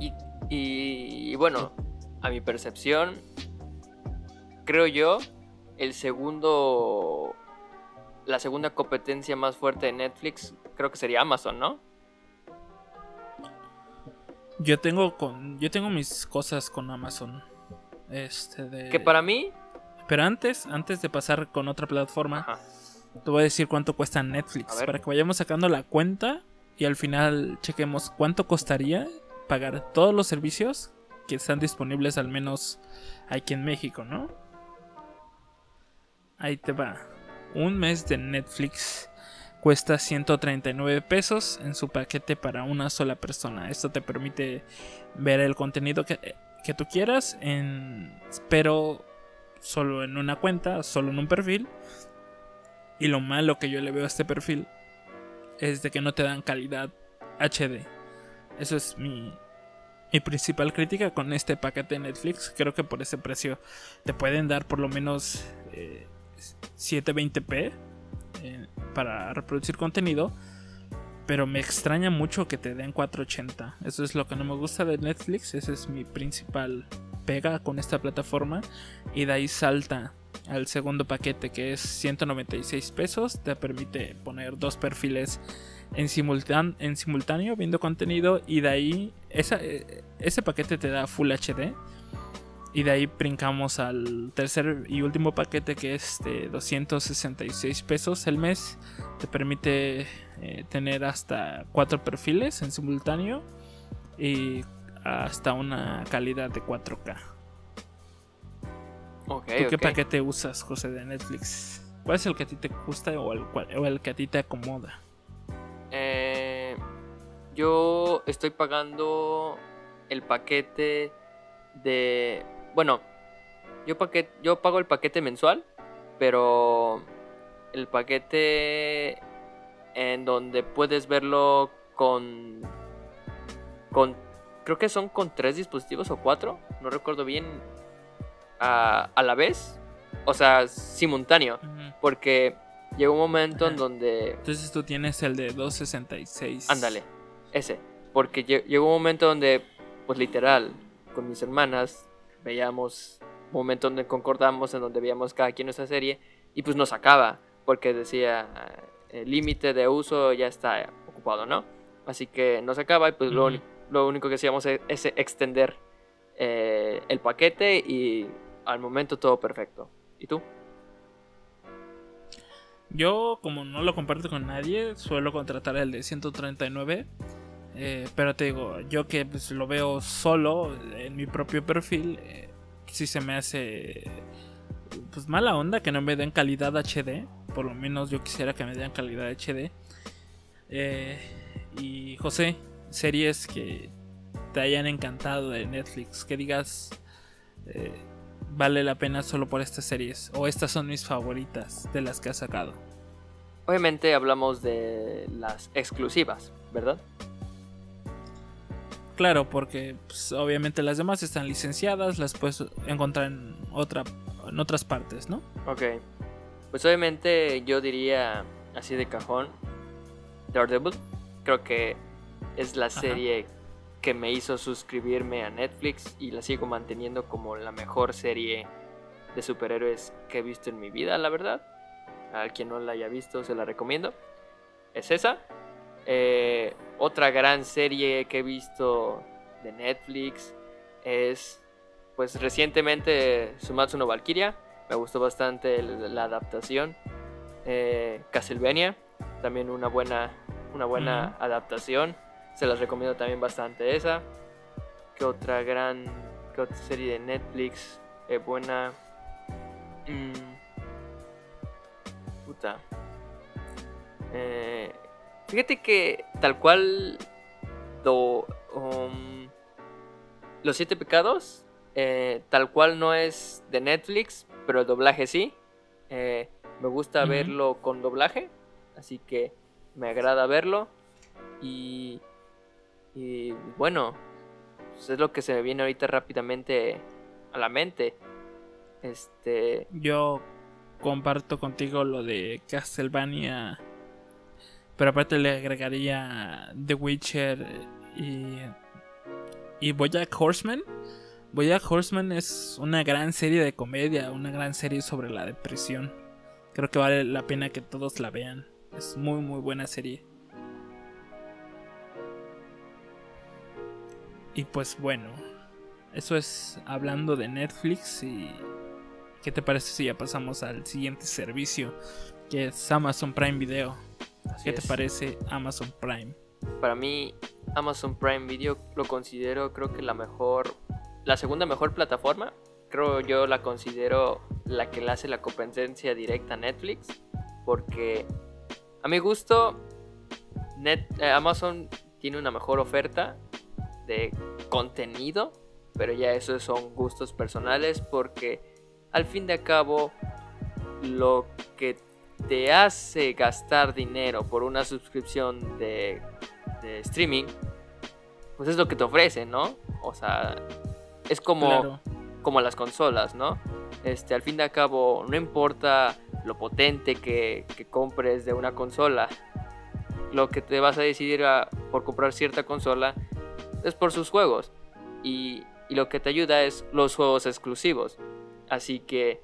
Speaker 2: Y, y- y bueno, a mi percepción, creo yo, el segundo. La segunda competencia más fuerte de Netflix creo que sería Amazon, ¿no?
Speaker 1: Yo tengo con. Yo tengo mis cosas con Amazon. Este de.
Speaker 2: Que para mí.
Speaker 1: Pero antes, antes de pasar con otra plataforma,
Speaker 2: Ajá.
Speaker 1: te voy a decir cuánto cuesta Netflix. Para que vayamos sacando la cuenta y al final chequemos cuánto costaría pagar todos los servicios que están disponibles al menos aquí en México, ¿no? Ahí te va. Un mes de Netflix cuesta 139 pesos en su paquete para una sola persona. Esto te permite ver el contenido que, que tú quieras, en, pero solo en una cuenta, solo en un perfil. Y lo malo que yo le veo a este perfil es de que no te dan calidad HD. Eso es mi, mi principal crítica con este paquete de Netflix. Creo que por ese precio te pueden dar por lo menos eh, 720p eh, para reproducir contenido. Pero me extraña mucho que te den 480. Eso es lo que no me gusta de Netflix. Ese es mi principal pega con esta plataforma. Y de ahí salta al segundo paquete que es 196 pesos. Te permite poner dos perfiles en, simultán- en simultáneo viendo contenido. Y de ahí eh, ese paquete te da Full HD. Y de ahí brincamos al tercer y último paquete que es de 266 pesos el mes. Te permite eh, tener hasta cuatro perfiles en simultáneo y hasta una calidad de 4K.
Speaker 2: Ok,
Speaker 1: ¿Tú qué paquete usas, José, de Netflix? ¿Cuál es el que a ti te gusta o el, o el que a ti te acomoda?
Speaker 2: Eh, yo estoy pagando el paquete de. Bueno, yo, paquet, yo pago el paquete mensual, pero el paquete en donde puedes verlo con. con. Creo que son con tres dispositivos o cuatro, no recuerdo bien. A, a la vez, o sea, simultáneo, porque llegó un momento en donde
Speaker 1: Entonces tú tienes el de 266.
Speaker 2: Ándale, ese. Porque lle- llegó un momento donde, pues literal, con mis hermanas, veíamos un momento donde concordamos, en donde veíamos cada quien nuestra serie, y pues nos acaba, porque decía, el límite de uso ya está ocupado, ¿no? Así que nos acaba y pues lo, lo único que hacíamos es, es extender eh, el paquete y al momento todo perfecto. ¿Y tú?
Speaker 1: Yo, como no lo comparto con nadie, suelo contratar el de 139. eh, pero te digo, yo que pues, lo veo solo en mi propio perfil, eh, sí se me hace pues mala onda que no me den calidad HD. Por lo menos yo quisiera que me dieran calidad HD. Eh, y José, series que te hayan encantado de Netflix, que digas eh, vale la pena solo por estas series o estas son mis favoritas de las que ha sacado.
Speaker 2: Obviamente hablamos de las exclusivas, ¿verdad?
Speaker 1: Claro, porque pues, obviamente las demás están licenciadas, las puedes encontrar en, otra, en otras partes, ¿no?
Speaker 2: Ok. Pues obviamente yo diría así de cajón Daredevil. Creo que es la serie que me hizo suscribirme a Netflix y la sigo manteniendo como la mejor serie de superhéroes que he visto en mi vida, la verdad. A quien no la haya visto, se la recomiendo. Es esa. Eh, otra gran serie que he visto de Netflix es, pues recientemente, Sumatsu no Valkyria. Me gustó bastante la adaptación. Eh, Castlevania, también una buena, una buena adaptación. Se las recomiendo también bastante esa. ¿Qué otra gran qué otra serie de Netflix es buena? Mm. Puta. Eh, fíjate que tal cual um, Los Siete Pecados, eh, tal cual no es de Netflix, pero el doblaje sí. Eh, me gusta verlo con doblaje, así que me agrada verlo. Y y bueno, pues es lo que se me viene ahorita rápidamente a la mente. Este.
Speaker 1: Yo comparto contigo lo de Castlevania. Pero aparte le agregaría The Witcher y. Y Bojack Horseman. Bojack Horseman es una gran serie de comedia, una gran serie sobre la depresión. Creo que vale la pena que todos la vean. Es muy muy buena serie. Y pues bueno, eso es hablando de Netflix y ¿qué te parece si ya pasamos al siguiente servicio que es Amazon Prime Video? ¿Qué te parece Amazon Prime?
Speaker 2: Para mí Amazon Prime Video lo considero creo que la mejor, la segunda mejor plataforma. Creo yo la considero la que le hace la competencia directa a Netflix porque a mi gusto eh, Amazon tiene una mejor oferta de contenido, pero ya eso son gustos personales porque al fin de cabo lo que te hace gastar dinero por una suscripción de, streaming, pues es lo que te ofrece, ¿no? O sea, es como, como las consolas, ¿no? Este, al fin de cabo, no importa lo potente que, que compres de una consola, lo que te vas a decidir por comprar cierta consola es por sus juegos. Y, lo que te ayuda es los juegos exclusivos. Así que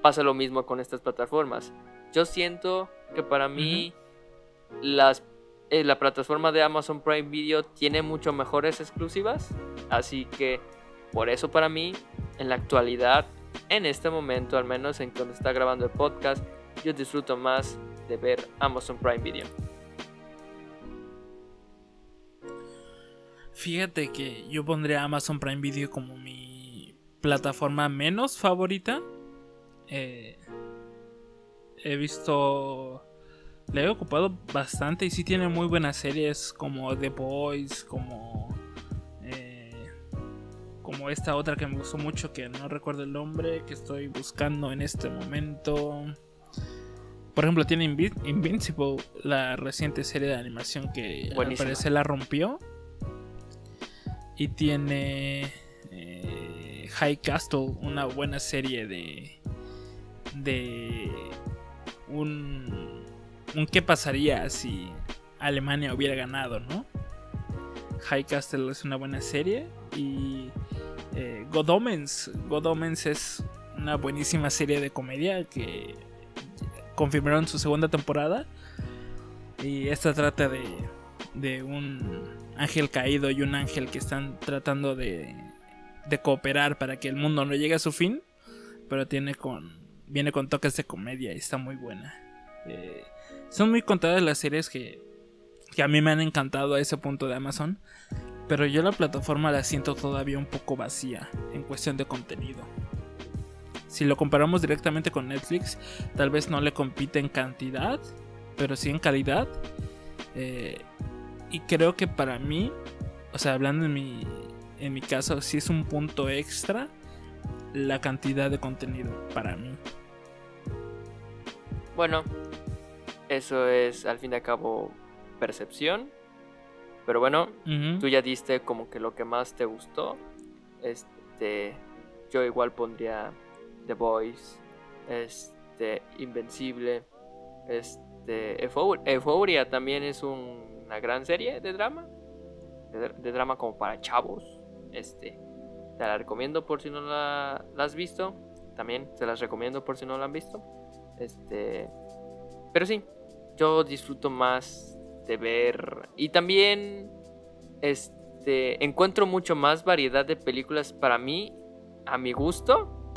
Speaker 2: pasa lo mismo con estas plataformas. Yo siento que para mí las, eh, la plataforma de Amazon Prime Video tiene mucho mejores exclusivas. Así que por eso para mí, en la actualidad, en este momento, al menos en cuando está grabando el podcast, yo disfruto más de ver Amazon Prime Video.
Speaker 1: Fíjate que yo pondría Amazon Prime Video como mi plataforma menos favorita. Eh, he visto. Le he ocupado bastante y sí tiene muy buenas series como The Boys, como. Como esta otra que me gustó mucho, que no recuerdo el nombre, que estoy buscando en este momento. Por ejemplo, tiene Invincible, la reciente serie de animación que al parecer la rompió. Y tiene eh, High Castle, una buena serie de. de. un. un qué pasaría si Alemania hubiera ganado, ¿no? High Castle es una buena serie. Y. Eh, God Omens. God Omens es una buenísima serie de comedia que confirmaron su segunda temporada. Y esta trata de, de un ángel caído y un ángel que están tratando de, de cooperar para que el mundo no llegue a su fin, pero tiene con viene con toques de comedia y está muy buena. Eh, son muy contadas las series que, que a mí me han encantado a ese punto de Amazon, pero yo la plataforma la siento todavía un poco vacía en cuestión de contenido. si lo comparamos directamente con Netflix, tal vez no le compite en cantidad, pero sí en calidad. Eh, y creo que para mí, o sea, hablando en mi, en mi caso, sí es un punto extra la cantidad de contenido para mí.
Speaker 2: Bueno, eso es al fin y al cabo percepción. Pero bueno, tú ya diste como que lo que más te gustó. Este, yo igual pondría The Voice, este, Invencible, este, Euphoria también es una gran serie de drama, de, drama como para chavos, este, te la recomiendo por si no la, has visto, también se las recomiendo por si no la han visto, este, pero sí, yo disfruto más de ver y también, este, encuentro mucho más variedad de películas para mí, a mi gusto,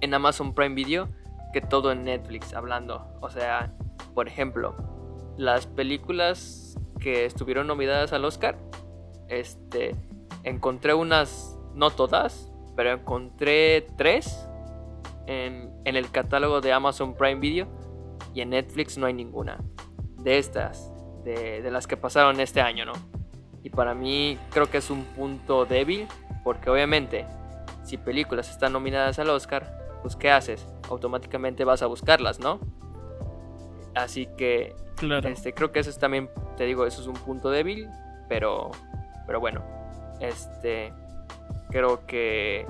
Speaker 2: en Amazon Prime Video que todo en Netflix hablando. O sea, por ejemplo, las películas que estuvieron nominadas al Oscar, este, encontré unas, no todas, pero encontré tres en, el catálogo de Amazon Prime Video y en Netflix no hay ninguna de estas, de, de las que pasaron este año, ¿no? Y para mí creo que es un punto débil, porque obviamente si películas están nominadas al Oscar, pues ¿qué haces? Automáticamente vas a buscarlas, ¿no? Así que claro. este, creo que eso es también, te digo, eso es un punto débil, pero, pero bueno, este, creo que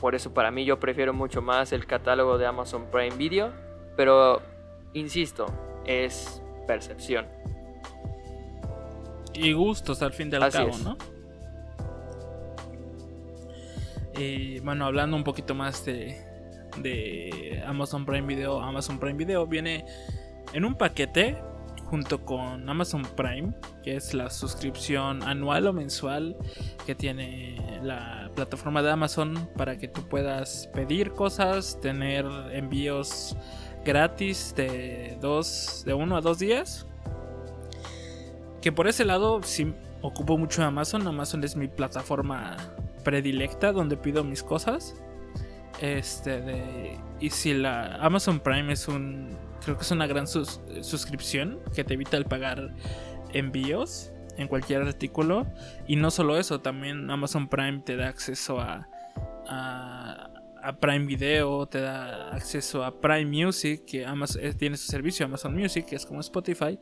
Speaker 2: por eso para mí yo prefiero mucho más el catálogo de Amazon Prime Video, pero insisto, es percepción.
Speaker 1: Y gustos al fin del cabo, ¿no? Y bueno, hablando un poquito más de, de Amazon Prime Video, Amazon Prime Video viene en un paquete junto con Amazon Prime, que es la suscripción anual o mensual que tiene la plataforma de Amazon para que tú puedas pedir cosas, tener envíos gratis de dos, de uno a dos días. Que por ese lado sí ocupo mucho Amazon. Amazon es mi plataforma predilecta donde pido mis cosas. Este de. Y si la Amazon Prime es un. Creo que es una gran suscripción que te evita el pagar envíos en cualquier artículo. Y no solo eso, también Amazon Prime te da acceso a, a, a Prime Video, te da acceso a Prime Music, que Amazon, eh, tiene su servicio Amazon Music, que es como Spotify,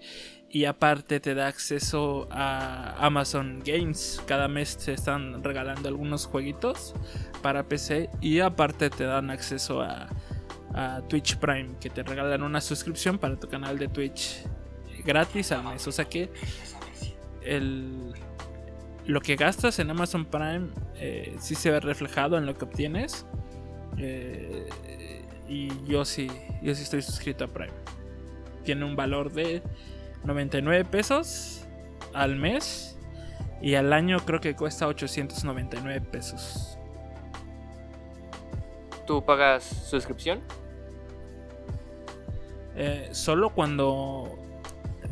Speaker 1: y aparte te da acceso a Amazon Games. Cada mes te están regalando algunos jueguitos para PC y aparte te dan acceso a, a Twitch Prime, que te regalan una suscripción para tu canal de Twitch gratis al mes. O sea que el, lo que gastas en Amazon Prime eh, sí se ve reflejado en lo que obtienes. Eh, y yo sí, yo sí estoy suscrito a Prime. Tiene un valor de 99 pesos al mes. Y al año creo que cuesta 899 pesos.
Speaker 2: ¿Tú pagas suscripción?
Speaker 1: Eh, solo cuando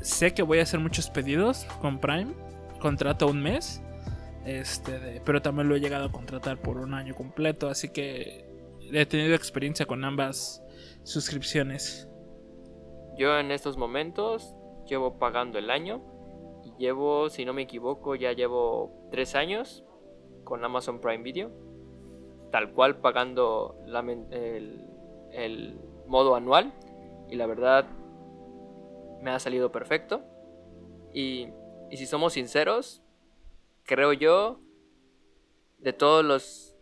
Speaker 1: sé que voy a hacer muchos pedidos con Prime. Contrato un mes. Este, pero también lo he llegado a contratar por un año completo. Así que he tenido experiencia con ambas suscripciones.
Speaker 2: Yo en estos momentos llevo pagando el año y llevo, si no me equivoco, ya llevo tres años con Amazon Prime Video, tal cual pagando el, modo anual y la verdad me ha salido perfecto. Y, y si somos sinceros, creo yo, de todos los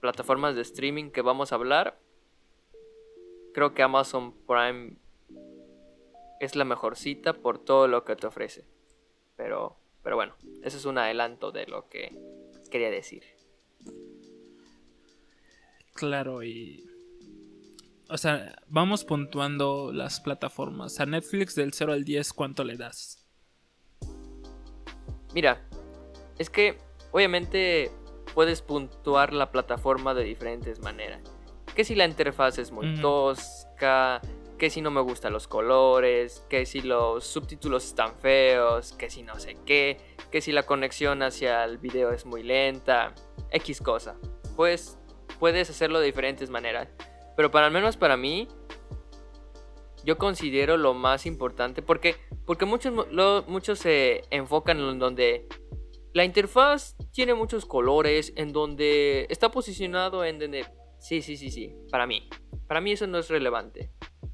Speaker 2: plataformas de streaming que vamos a hablar, creo que Amazon Prime es la mejor cita por todo lo que te ofrece. Pero, pero bueno, eso es un adelanto de lo que quería decir.
Speaker 1: Claro, y... O sea, vamos puntuando las plataformas. A Netflix del 0 al 10, ¿cuánto le das?
Speaker 2: Mira, es que obviamente puedes puntuar la plataforma de diferentes maneras. Que si la interfaz es muy tosca, que si no me gustan los colores, que si los subtítulos están feos, que si no sé qué, que si la conexión hacia el video es muy lenta, X cosa. Pues puedes hacerlo de diferentes maneras. Pero para al menos para mí, yo considero lo más importante porque, porque muchos, muchos se enfocan en donde la interfaz tiene muchos colores, en donde está posicionado en donde... Sí, sí, sí, sí, para mí. Para mí eso no es relevante.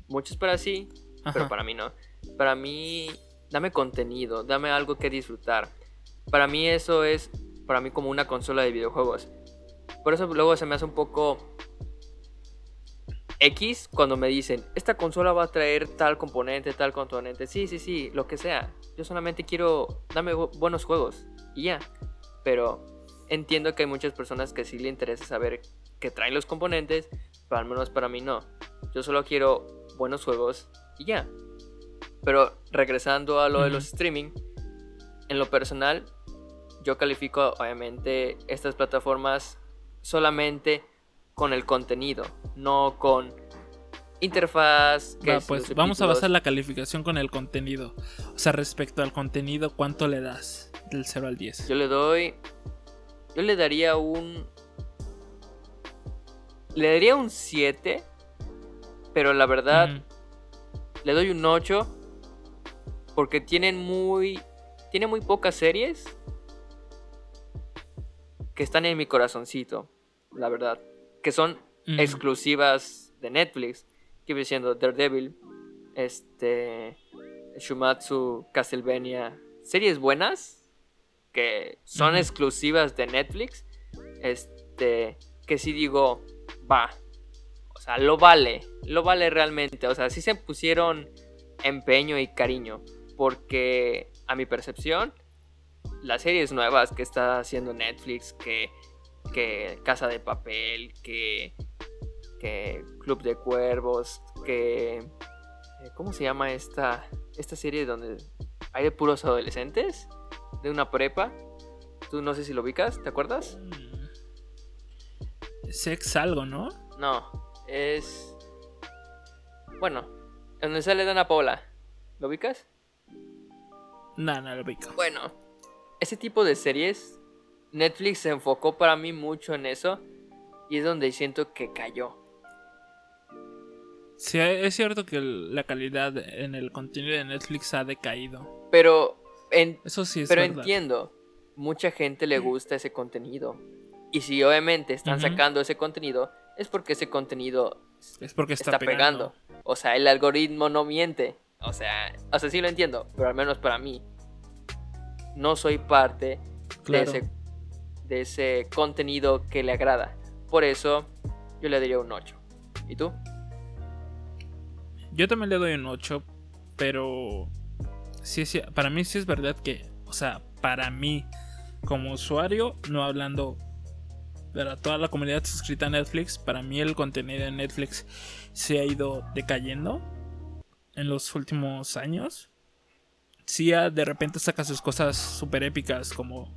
Speaker 2: Muchos para sí, pero para mí no. Para mí, dame contenido, dame algo que disfrutar. Para mí eso es, para mí como una consola de videojuegos. Por eso luego se me hace un poco X cuando me dicen, esta consola va a traer tal componente, tal componente. Sí, sí, sí, lo que sea. Yo solamente quiero, dame buenos juegos y ya. Pero entiendo que hay muchas personas que sí le interesa saber que traen los componentes, pero al menos para mí no. Yo solo quiero buenos juegos y ya. Pero regresando a lo de los streaming, en lo personal, yo califico obviamente estas plataformas solamente con el contenido, no con interfaz.
Speaker 1: pues vamos a basar la calificación con el contenido. O sea, respecto al contenido, ¿cuánto le das del 0 al 10?
Speaker 2: Yo le doy. Yo le daría un. Le daría un 7. Pero la verdad. Le doy un 8. Porque tienen muy. Tiene muy pocas series. Que están en mi corazoncito. La verdad. Que son exclusivas de Netflix que viene siendo Daredevil, este, Shumatsu, Castlevania, series buenas que son exclusivas de Netflix, este, que sí digo, va, o sea, lo vale, lo vale realmente, o sea, sí se pusieron empeño y cariño, porque a mi percepción, las series nuevas que está haciendo Netflix, que, que Casa de Papel, que que Club de Cuervos, que... Eh, ¿Cómo se llama esta, esta serie donde hay de puros adolescentes? De una prepa. Tú no sé si lo ubicas, ¿te acuerdas?
Speaker 1: Sex algo, ¿no?
Speaker 2: No, es... Bueno, donde sale Dana Paula. ¿Lo ubicas?
Speaker 1: No, no lo ubico.
Speaker 2: Bueno, ese tipo de series, Netflix se enfocó para mí mucho en eso y es donde siento que cayó.
Speaker 1: Sí, es cierto que la calidad en el contenido de Netflix ha decaído.
Speaker 2: Pero, Eso sí pero entiendo, mucha gente le gusta ese contenido. Y si obviamente están sacando ese contenido, es porque ese contenido
Speaker 1: es porque está, pegando.
Speaker 2: O sea, el algoritmo no miente. O sea, o sea, sí lo entiendo, pero al menos para mí, no soy parte de, ese, de ese contenido que le agrada. Por eso, yo le daría un 8. ¿Y tú?
Speaker 1: Yo también le doy un 8, pero sí, sí, para mí sí es verdad que, o sea, para mí como usuario, no hablando para toda la comunidad suscrita a Netflix, para mí el contenido de Netflix se ha ido decayendo en los últimos años. Sí, de repente saca sus cosas súper épicas como,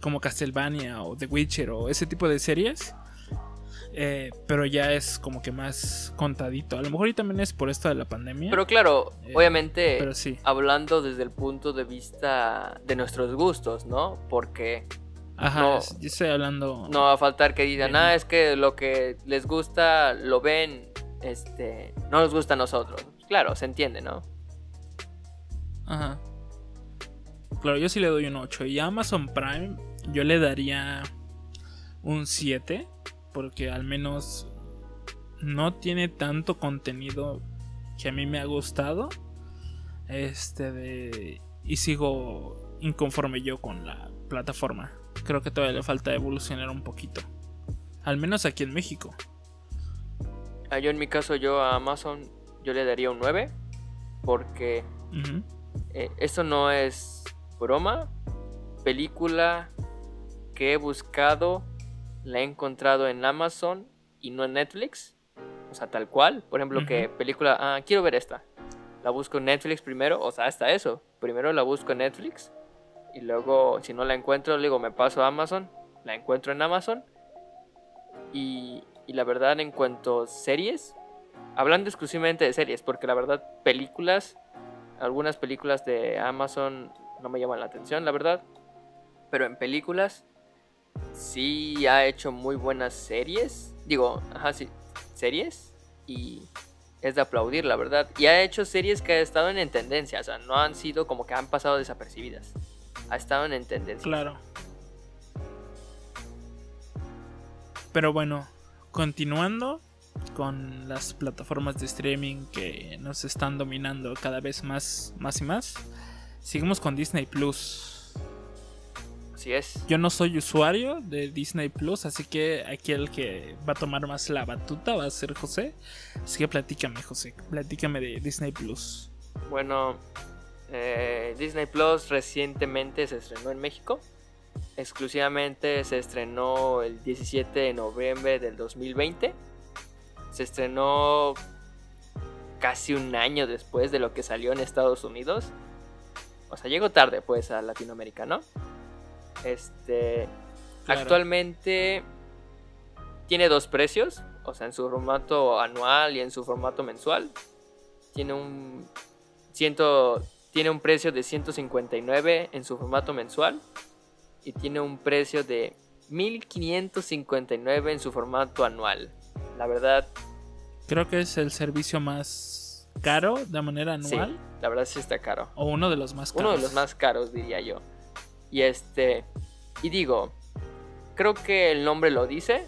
Speaker 1: como Castlevania o The Witcher o ese tipo de series. Eh, pero ya es como que más contadito. A lo mejor y también es por esto de la pandemia.
Speaker 2: Pero claro, eh, obviamente, hablando desde el punto de vista de nuestros gustos, ¿no? Porque...
Speaker 1: Ajá, no, yo estoy hablando...
Speaker 2: No va a faltar que digan, ah, es que lo que les gusta lo ven, este, no nos gusta a nosotros. Claro, se entiende, ¿no?
Speaker 1: Ajá. Claro, yo sí le doy un 8. Y a Amazon Prime yo le daría un 7 porque al menos no tiene tanto contenido que a mí me ha gustado. Este de y sigo inconforme yo con la plataforma. Creo que todavía le falta evolucionar un poquito. Al menos aquí en México.
Speaker 2: Ah, yo en mi caso yo a Amazon yo le daría un 9 porque eh, esto no es broma. Película que he buscado la he encontrado en Amazon y no en Netflix. O sea, tal cual. Por ejemplo, que película, ah, quiero ver esta. La busco en Netflix primero, o sea, hasta eso. Primero la busco en Netflix y luego, si no la encuentro, le digo, me paso a Amazon. La encuentro en Amazon. Y, la verdad, en cuanto series, hablando exclusivamente de series, porque la verdad, películas, algunas películas de Amazon no me llaman la atención, la verdad. Pero en películas, sí ha hecho muy buenas series. Digo, ajá, sí. series y es de aplaudir, la verdad. Y ha hecho series que han estado en tendencia, o sea, no han sido como que han pasado desapercibidas. Ha estado en tendencia.
Speaker 1: Claro. Pero bueno, continuando con las plataformas de streaming que nos están dominando cada vez más, más y más, seguimos con Disney Plus.
Speaker 2: Así es.
Speaker 1: Yo no soy usuario de Disney Plus, así que aquí el que va a tomar más la batuta va a ser José. Así que platícame, José, platícame de Disney Plus.
Speaker 2: Bueno, eh, Disney Plus recientemente se estrenó en México. Exclusivamente se estrenó el 17 de noviembre del 2020. Se estrenó casi un año después de lo que salió en Estados Unidos. O sea, llegó tarde pues a Latinoamérica, ¿no? Este. Actualmente tiene dos precios. O sea, en su formato anual y en su formato mensual. Tiene un. Ciento, tiene un precio de 159 en su formato mensual. Y tiene un precio de 1559 en su formato anual. La verdad.
Speaker 1: Creo que es el servicio más caro de manera anual.
Speaker 2: Sí, la verdad sí está caro.
Speaker 1: O uno de los más caros.
Speaker 2: Uno de los más caros, diría yo. Y este. Y digo, creo que el nombre lo dice.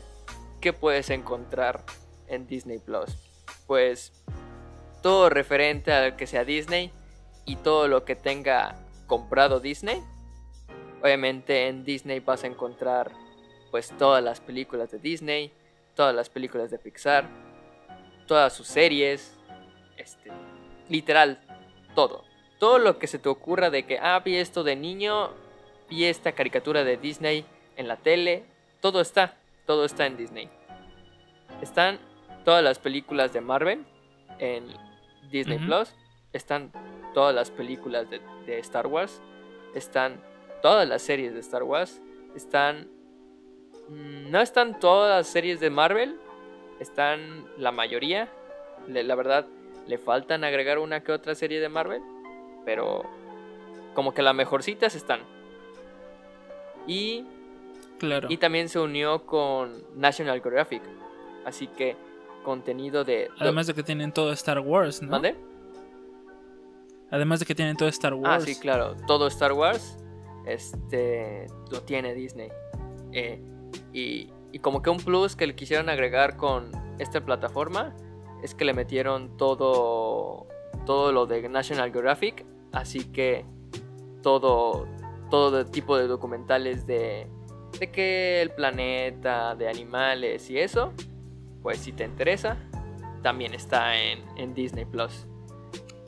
Speaker 2: ¿Qué puedes encontrar en Disney Plus? Pues todo referente a que sea Disney y todo lo que tenga comprado Disney. Obviamente en Disney vas a encontrar pues todas las películas de Disney, todas las películas de Pixar, todas sus series, este, literal, todo. Todo lo que se te ocurra de que, ah, vi esto de niño, y esta caricatura de Disney en la tele. Todo está, todo está en Disney. Están todas las películas de Marvel en Disney Plus. Están todas las películas de, Star Wars. Están todas las series de Star Wars. Están... Mm, no están todas las series de Marvel. Están la mayoría. la verdad, le faltan agregar una que otra serie de Marvel. Pero como que las mejorcitas están. Y,
Speaker 1: claro.
Speaker 2: y también se unió con National Geographic. Así que contenido de...
Speaker 1: Además de que tienen todo Star Wars, ¿no?
Speaker 2: ¿Mande?
Speaker 1: Además de que tienen todo Star Wars.
Speaker 2: Ah, sí, claro. Todo Star Wars este, lo tiene Disney. Eh, y, y como que un plus que le quisieron agregar con esta plataforma es que le metieron todo, todo lo de National Geographic. Así que todo, todo tipo de documentales de, de que el planeta, de animales y eso, pues si te interesa, también está en, en Disney Plus.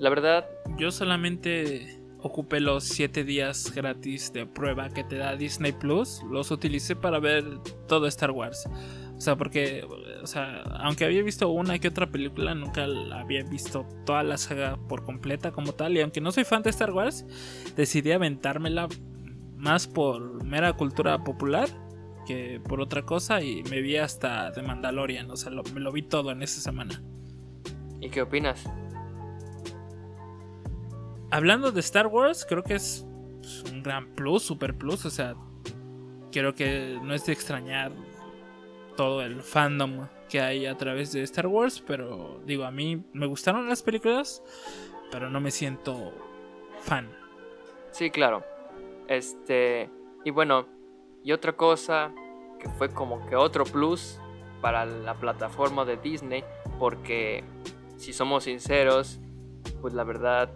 Speaker 2: La verdad...
Speaker 1: Yo solamente ocupé los 7 días gratis de prueba que te da Disney Plus. Los utilicé para ver todo Star Wars. O sea, porque, o sea, aunque había visto una que otra película, nunca había visto toda la saga por completa como tal. Y aunque no soy fan de Star Wars, decidí aventármela más por mera cultura popular que por otra cosa y me vi hasta de Mandalorian, o sea, me lo vi todo en esa semana.
Speaker 2: ¿Y qué opinas?
Speaker 1: Hablando de Star Wars, creo que es pues, un gran plus, super plus, o sea, creo que no es de extrañar todo el fandom que hay a través de Star Wars, pero digo, a mí me gustaron las películas, pero no me siento fan.
Speaker 2: Sí, claro. Este, y bueno, y otra cosa que fue como que otro plus para la plataforma de Disney, porque si somos sinceros, pues la verdad,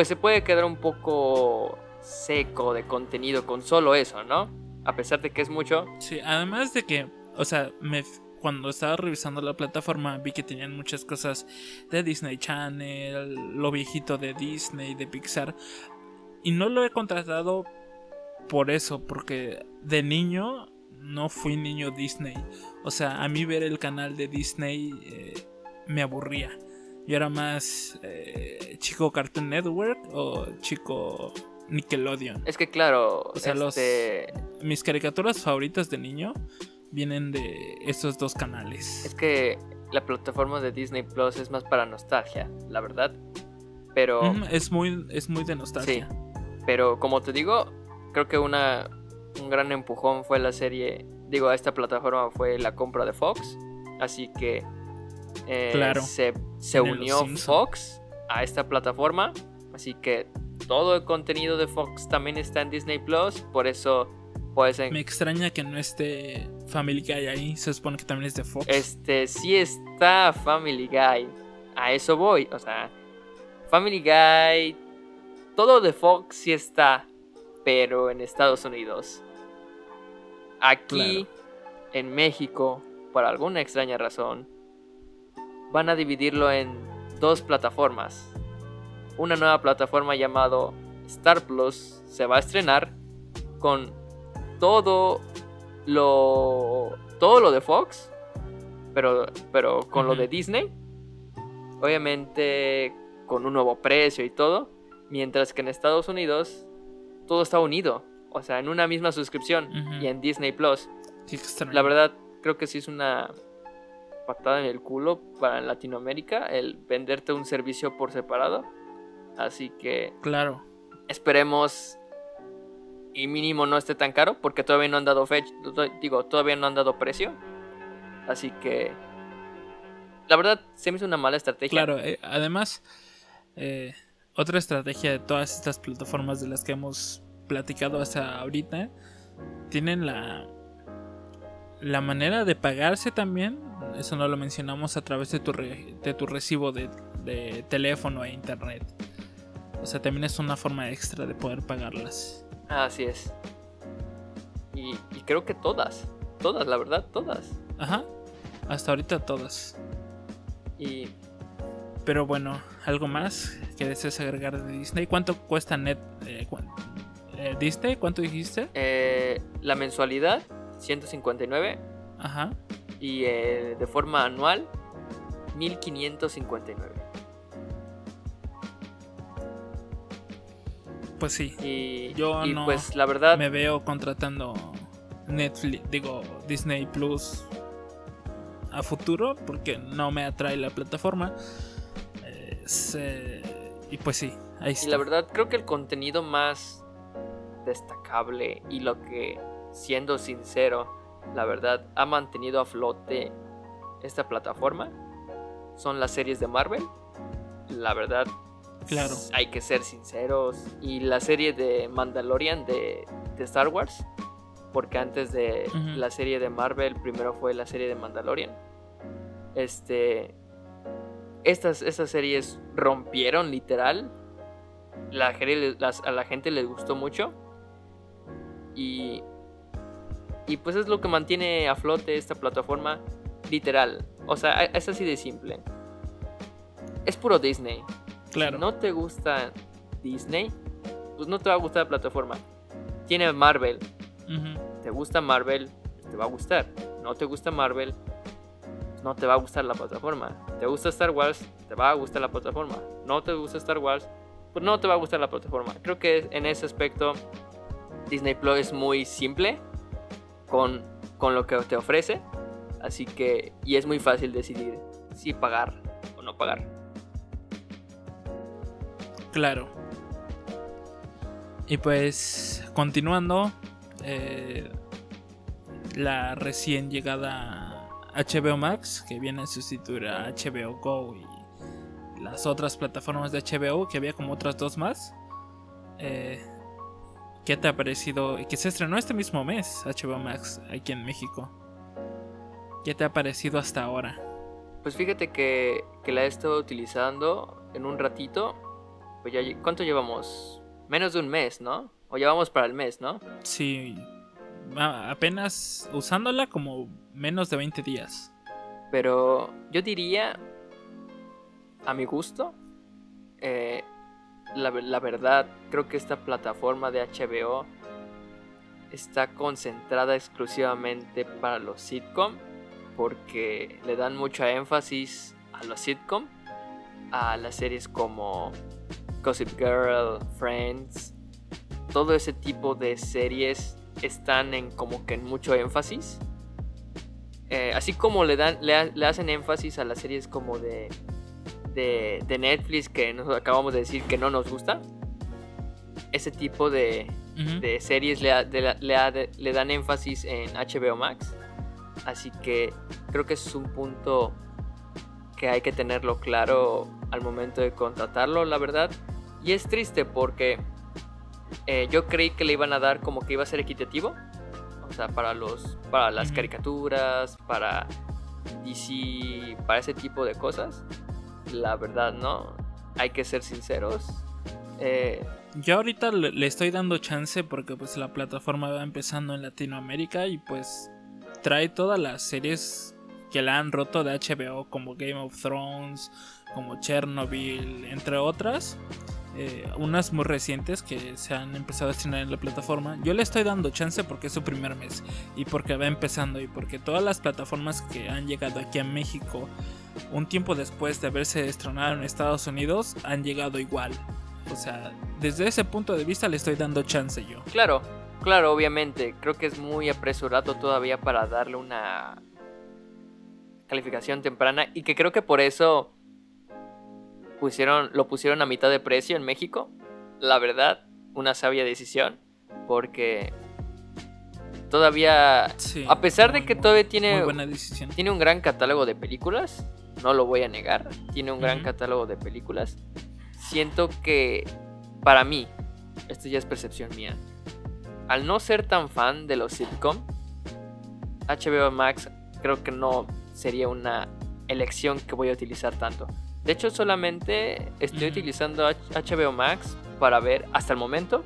Speaker 2: pues se puede quedar un poco seco de contenido con solo eso, ¿no? A pesar de que es mucho.
Speaker 1: Sí, además de que, o sea, me, cuando estaba revisando la plataforma vi que tenían muchas cosas de Disney Channel, lo viejito de Disney, de Pixar, y no lo he contratado por eso, porque de niño no fui niño Disney. O sea, a mí ver el canal de Disney eh, me aburría. Yo era más eh, chico Cartoon Network o chico Nickelodeon.
Speaker 2: Es que claro,
Speaker 1: o sea, este mis caricaturas favoritas de niño vienen de estos dos canales.
Speaker 2: Es que la plataforma de Disney Plus es más para nostalgia, la verdad. Pero
Speaker 1: es muy es muy de nostalgia.
Speaker 2: Sí. Pero como te digo, creo que una, un gran empujón fue la serie, digo, a esta plataforma fue la compra de Fox Así que eh,
Speaker 1: Claro.
Speaker 2: se, unió. Fox a esta plataforma. Así que todo el contenido de Fox también está en Disney Plus. Por eso puedes en-
Speaker 1: Me extraña que no esté Family Guy ahí. Se supone que también es de Fox.
Speaker 2: Este, sí está Family Guy. A eso voy. O sea, Family Guy. Todo de Fox sí está. Pero en Estados Unidos. Aquí, en México, por alguna extraña razón, van a dividirlo en dos plataformas. Una nueva plataforma llamado Star Plus se va a estrenar con todo lo todo lo de Fox, pero pero con lo de Disney. Obviamente con un nuevo precio y todo, mientras que en Estados Unidos todo está unido, o sea, en una misma suscripción y en Disney Plus. La verdad, creo que sí es una patada en el culo para Latinoamérica el venderte un servicio por separado. Así que
Speaker 1: Claro.
Speaker 2: esperemos y mínimo no esté tan caro porque todavía no han dado fecha, digo, todavía no han dado precio. Así que la verdad se me hizo una mala estrategia.
Speaker 1: Claro, eh, además, eh, otra estrategia de todas estas plataformas de las que hemos platicado hasta ahorita, tienen la, la manera de pagarse también, eso no lo mencionamos a través de tu, re- de tu recibo de, de teléfono e internet. O sea, también es una forma extra de poder pagarlas.
Speaker 2: Así es. Y, y creo que todas, todas, la verdad, todas.
Speaker 1: Ajá, hasta ahorita todas.
Speaker 2: Y
Speaker 1: Pero bueno, algo más que desees agregar de Disney. ¿Cuánto cuesta net eh, cuán- eh, Disney? ¿Cuánto dijiste?
Speaker 2: eh, la mensualidad, 159.
Speaker 1: Ajá.
Speaker 2: Y eh, de forma anual 1559
Speaker 1: Pues sí.
Speaker 2: y,
Speaker 1: Yo
Speaker 2: y
Speaker 1: no
Speaker 2: pues la verdad
Speaker 1: Me veo contratando Netflix, digo Disney Plus a futuro porque no me atrae la plataforma. Eh, se- y pues sí, ahí
Speaker 2: y
Speaker 1: está.
Speaker 2: la verdad creo que el contenido más destacable y lo que siendo sincero la verdad ha mantenido a flote esta plataforma. Son las series de Marvel. La verdad
Speaker 1: Claro.
Speaker 2: hay que ser sinceros. Y la serie de Mandalorian de, de Star Wars porque antes de la serie de Marvel primero fue la serie de Mandalorian. Este estas, estas series rompieron literal. La, las- a la gente les gustó mucho. Y y pues es lo que mantiene a flote esta plataforma literal o sea es así de simple es puro Disney
Speaker 1: claro.
Speaker 2: si no te gusta Disney, pues no te va a gustar la plataforma. Tiene Marvel. Te gusta Marvel, te va a gustar. No te gusta Marvel, no te va a gustar la plataforma. Te gusta Star Wars, te va a gustar la plataforma. No te gusta Star Wars, pues no te va a gustar la plataforma. Creo que en ese aspecto Disney Plus es muy simple con, con lo que te ofrece. Así que, y es muy fácil decidir si pagar o no pagar.
Speaker 1: Claro. Y pues, continuando, eh, la recién llegada HBO Max, que viene a sustituir a HBO Go y las otras plataformas de HBO, que había como otras dos más. Eh, ¿Qué te ha parecido? Que se estrenó este mismo mes HBO Max aquí en México. ¿Qué te ha parecido hasta ahora?
Speaker 2: Pues fíjate que, que la he estado utilizando en un ratito. Pues ya, ¿cuánto llevamos? Menos de un mes, ¿no? O llevamos para el mes, ¿no?
Speaker 1: Sí, apenas usándola como menos de 20 días.
Speaker 2: Pero yo diría, a mi gusto, eh, la, la verdad, creo que esta plataforma de HBO está concentrada exclusivamente para los sitcom, porque le dan mucho énfasis a los sitcom, a las series como Gossip Girl, Friends, todo ese tipo de series están en como que en mucho énfasis. Eh, así como le dan le, le hacen énfasis a las series como de, de de Netflix que nos acabamos de decir que no nos gusta ese tipo de,
Speaker 1: Ujú.
Speaker 2: de series le, de le le dan énfasis en HBO Max Así que creo que es un punto que hay que tenerlo claro al momento de contratarlo, la verdad. Y es triste porque eh, yo creí que le iban a dar como que iba a ser equitativo. O sea, para los. para las caricaturas, para DC, para ese tipo de cosas. La verdad, no. Hay que ser sinceros. Eh,
Speaker 1: yo ahorita le, estoy dando chance porque pues la plataforma va empezando en Latinoamérica y pues trae todas las series que la han roto de HBO como Game of Thrones, como Chernobyl, entre otras. Eh, unas muy recientes que se han empezado a estrenar en la plataforma. Yo le estoy dando chance porque es su primer mes y porque va empezando y porque todas las plataformas que han llegado aquí a México un tiempo después de haberse estrenado en Estados Unidos han llegado igual. O sea, desde ese punto de vista le estoy dando chance yo.
Speaker 2: Claro, claro, obviamente. Creo que es muy apresurado todavía para darle una calificación temprana y que creo que por eso pusieron, lo pusieron a mitad de precio en México. La verdad, una sabia decisión. Porque todavía, a pesar de que todavía tiene, tiene un gran catálogo de películas, no lo voy a negar, tiene un gran catálogo de películas. Siento que para mí, esto ya es percepción mía, al no ser tan fan de los sitcom, HBO Max creo que no sería una elección que voy a utilizar tanto. De hecho, solamente estoy utilizando HBO Max para ver, hasta el momento,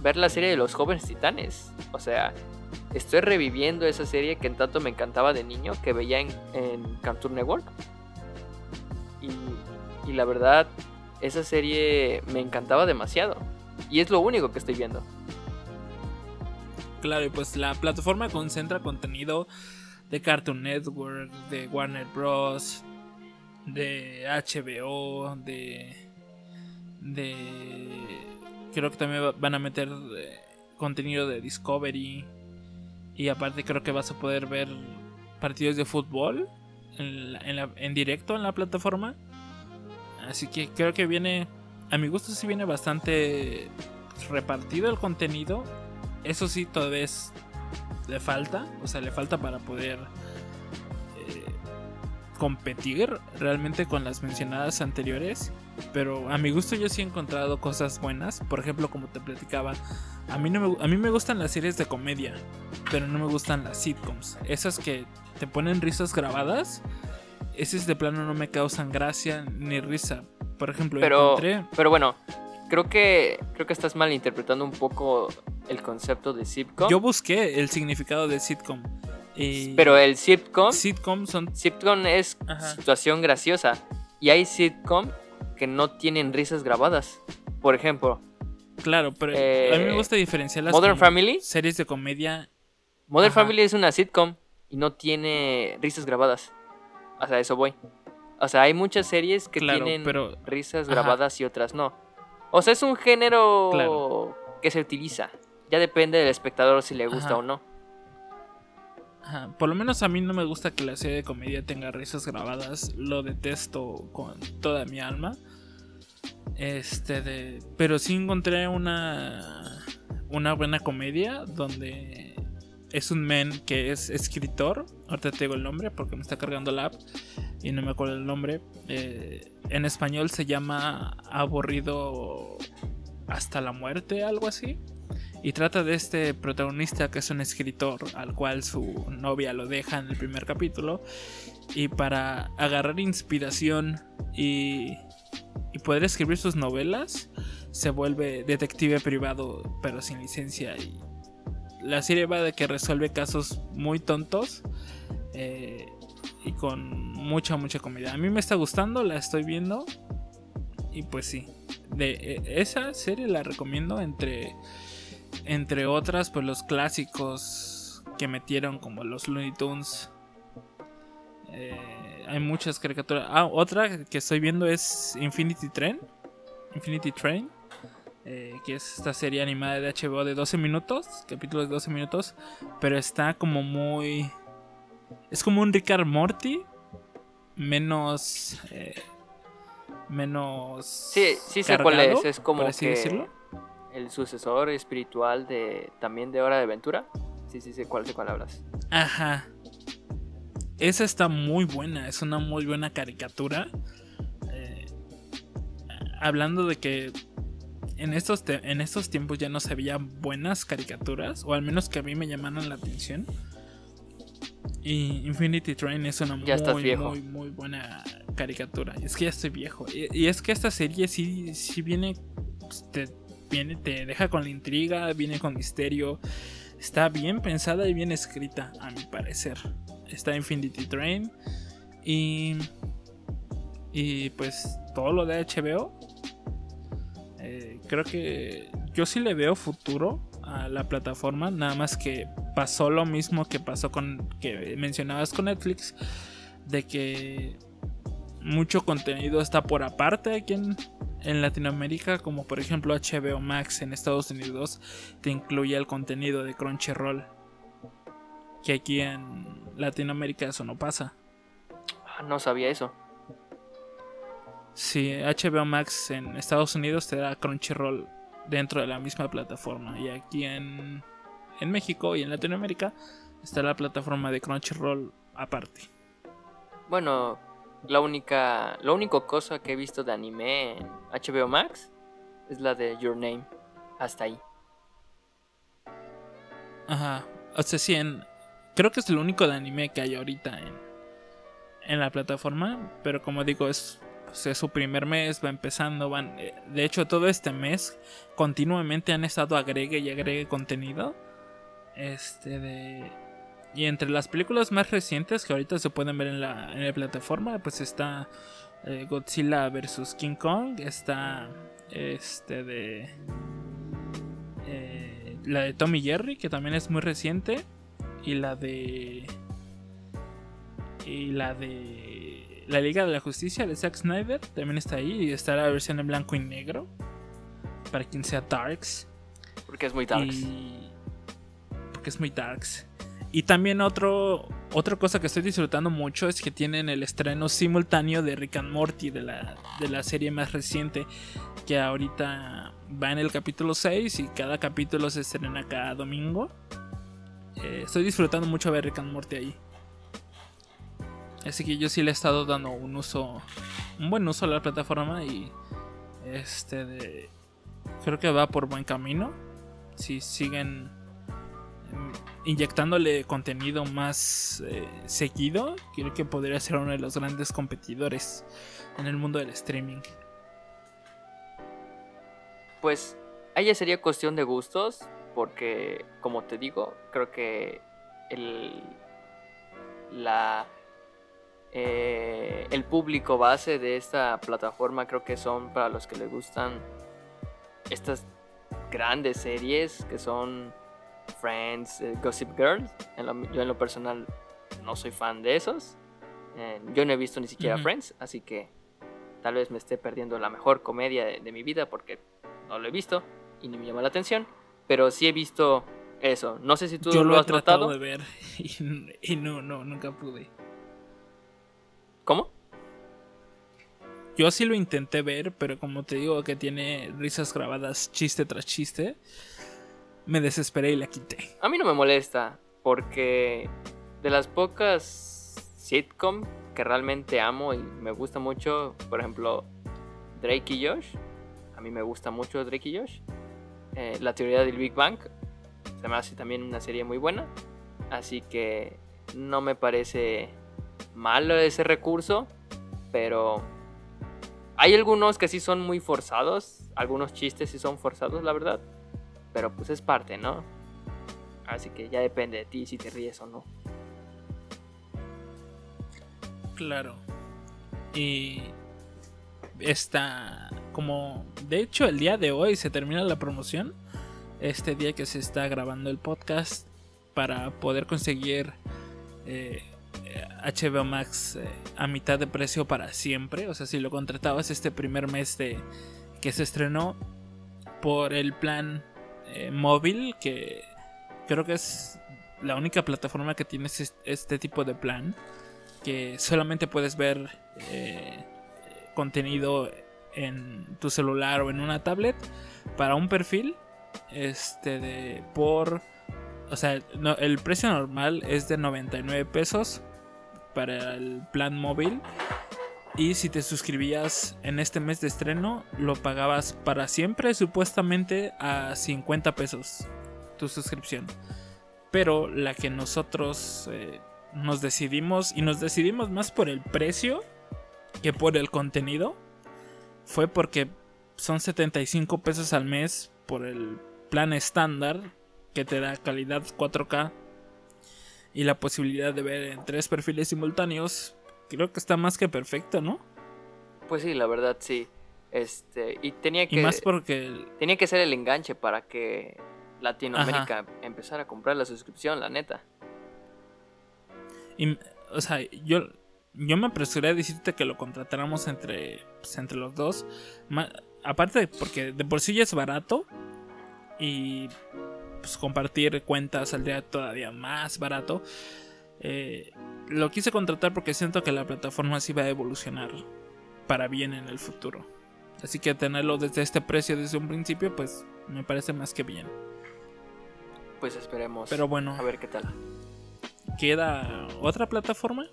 Speaker 2: ver la serie de los jóvenes titanes. O sea, estoy reviviendo esa serie que en tanto me encantaba de niño, que veía en, en Cartoon Network. Y, y la verdad, esa serie me encantaba demasiado. Y es lo único que estoy viendo.
Speaker 1: Claro, y pues la plataforma concentra contenido de Cartoon Network, de Warner Bros., de HBO, de. de. Creo que también van a meter eh, contenido de Discovery. Y aparte, creo que vas a poder ver partidos de fútbol en, en directo en la plataforma. Así que creo que viene. A mi gusto, sí viene bastante repartido el contenido. Eso sí, todavía es le falta, o sea, le falta para poder competir realmente con las mencionadas anteriores. Pero a mi gusto yo sí he encontrado cosas buenas. Por ejemplo, como te platicaba, a mí, no me, a mí me gustan las series de comedia, pero no me gustan las sitcoms. Esas que te ponen risas grabadas, esas de plano no me causan gracia ni risa. Por ejemplo,
Speaker 2: pero, pero bueno, creo que creo que estás malinterpretando un poco el concepto de sitcom.
Speaker 1: Yo busqué el significado de sitcom.
Speaker 2: Pero el sitcom.
Speaker 1: Sitcom son.
Speaker 2: Sitcom es situación graciosa. Y hay sitcom que no tienen risas grabadas. Por ejemplo.
Speaker 1: Claro, pero a mí me gusta diferenciar las
Speaker 2: Modern Family.
Speaker 1: series de comedia.
Speaker 2: Modern Family es una sitcom y no tiene risas grabadas. O sea, eso voy. O sea, hay muchas series que tienen risas grabadas y otras no. O sea, es un género que se utiliza. Ya depende del espectador si le gusta o no.
Speaker 1: Por lo menos a mí no me gusta que la serie de comedia tenga risas grabadas. Lo detesto con toda mi alma. Este de. Pero sí encontré una. Una buena comedia. Donde es un men que es escritor. Ahorita te digo el nombre porque me está cargando la app. Y no me acuerdo el nombre. Eh, en español se llama Aburrido hasta la muerte, algo así. Y trata de este protagonista que es un escritor al cual su novia lo deja en el primer capítulo. Y para agarrar inspiración y, y poder escribir sus novelas, se vuelve detective privado pero sin licencia. Y la serie va de que resuelve casos muy tontos. Eh, y con mucha, mucha comida. A mí me está gustando, la estoy viendo. Y pues sí, de e, esa serie la recomiendo entre, entre otras, pues los clásicos que metieron como los Looney Tunes. Eh, hay muchas caricaturas. Ah, otra que estoy viendo es Infinity Train. Infinity Train. Eh, que es esta serie animada de HBO de 12 minutos, capítulos de 12 minutos, pero está como muy es como un Rick Morty. Menos. Eh, menos.
Speaker 2: Sí, sí sé cuál es. Es como que el sucesor espiritual de. También de Hora de Aventura. Sí, sí sé cuál, de cuál hablas.
Speaker 1: Ajá. esa está muy buena, es una muy buena caricatura. Eh, hablando de que en estos, en estos tiempos ya no se veían buenas caricaturas, o al menos que a mí me llamaron la atención. Y Infinity Train es una muy, muy, muy buena caricatura. Es que ya estoy viejo. Y, es que esta serie sí, sí viene, pues, te, viene, te deja con la intriga, viene con misterio. Está bien pensada y bien escrita, a mi parecer. Está Infinity Train. Y. Y pues todo lo de HBO eh, creo que yo sí le veo futuro a la plataforma, nada más que pasó lo mismo que pasó con que mencionabas con Netflix, de que mucho contenido está por aparte aquí en, en Latinoamérica, como por ejemplo HBO Max en Estados Unidos te incluye el contenido de Crunchyroll, que aquí en Latinoamérica eso no pasa.
Speaker 2: Ah, no sabía eso.
Speaker 1: Si HBO Max en Estados Unidos te da Crunchyroll dentro de la misma plataforma. Y aquí en, en México y en Latinoamérica está la plataforma de Crunchyroll aparte.
Speaker 2: Bueno, la única, la única cosa que he visto de anime en HBO Max es la de Your Name. Hasta ahí.
Speaker 1: Ajá. O sea, sí, en, creo que es el único de anime que hay ahorita en, en la plataforma. Pero como digo, es es su primer mes, va empezando, van... Eh, de hecho, todo este mes continuamente han estado agregue y agregue contenido. Este de... Y entre las películas más recientes que ahorita se pueden ver en la, en la plataforma, pues está eh, Godzilla vs. King Kong, está este de... Eh, la de Tommy Jerry, que también es muy reciente, y la de... Y la de la Liga de la Justicia de Zack Snyder también está ahí y está la versión en blanco y negro para quien sea Darks.
Speaker 2: Porque es muy Darks.
Speaker 1: Porque es muy Darks. Y también otro, otra cosa que estoy disfrutando mucho es que tienen el estreno simultáneo de Rick and Morty, de la, de la serie más reciente, que ahorita va en el capítulo 6 y cada capítulo se estrena cada domingo. Eh, estoy disfrutando mucho ver Rick and Morty ahí. Así que yo sí le he estado dando un uso, un buen uso a la plataforma y este creo que va por buen camino. Si siguen inyectándole contenido más eh, seguido, creo que podría ser uno de los grandes competidores en el mundo del streaming.
Speaker 2: Pues ahí sería cuestión de gustos, porque como te digo, creo que el la eh, el público base de esta plataforma creo que son para los que les gustan estas grandes series que son Friends, eh, Gossip Girl. yo en lo personal no soy fan de esos. Eh, yo no he visto ni siquiera Friends, así que tal vez me esté perdiendo la mejor comedia de, mi vida porque no lo he visto y ni me llama la atención. Pero sí he visto eso. No sé si tú
Speaker 1: lo, has tratado de ver y, no, no, nunca pude.
Speaker 2: ¿Cómo?
Speaker 1: Yo sí lo intenté ver, pero como te digo que tiene risas grabadas chiste tras chiste, me desesperé y la quité.
Speaker 2: A mí no me molesta, porque de las pocas sitcom que realmente amo y me gusta mucho, por ejemplo, Drake y Josh, a mí me gusta mucho Drake y Josh. Eh, la teoría del Big Bang se me hace también una serie muy buena, así que no me parece malo ese recurso, pero hay algunos que sí son muy forzados, algunos chistes sí son forzados, la verdad, pero pues es parte, ¿no? Así que ya depende de ti si te ríes o no.
Speaker 1: Claro. Y está como de hecho el día de hoy se termina la promoción este día que se está grabando el podcast para poder conseguir eh, HBO Max eh, a mitad de precio para siempre. O sea, si lo contratabas este primer mes de que se estrenó por el plan eh, móvil, que creo que es la única plataforma que tiene este tipo de plan, que solamente puedes ver eh, contenido en tu celular o en una tablet para un perfil este de por o sea el precio normal es de 99 pesos para el plan móvil. Y si te suscribías en este mes de estreno, lo pagabas para siempre, supuestamente a 50 pesos tu suscripción. Pero la que nosotros eh, nos decidimos, y nos decidimos más por el precio que por el contenido, fue porque son 75 pesos al mes por el plan estándar que te da calidad 4K y la posibilidad de ver en tres perfiles simultáneos creo que está más que perfecto, ¿no?
Speaker 2: Pues sí, la verdad sí. Este, y tenía que
Speaker 1: y más porque
Speaker 2: tenía que ser el enganche para que Latinoamérica empezara a comprar la suscripción, la neta.
Speaker 1: Y, o sea, yo yo me apresuré a decirte que lo contratáramos entre pues, entre los dos. aparte porque de por sí ya es barato y pues compartir cuentas saldría todavía más barato. Eh, lo quise contratar porque siento que la plataforma sí va a evolucionar para bien en el futuro. Así que tenerlo desde este precio desde un principio, pues me parece más que bien.
Speaker 2: Pues esperemos.
Speaker 1: Pero bueno.
Speaker 2: A ver qué tal.
Speaker 1: Queda otra plataforma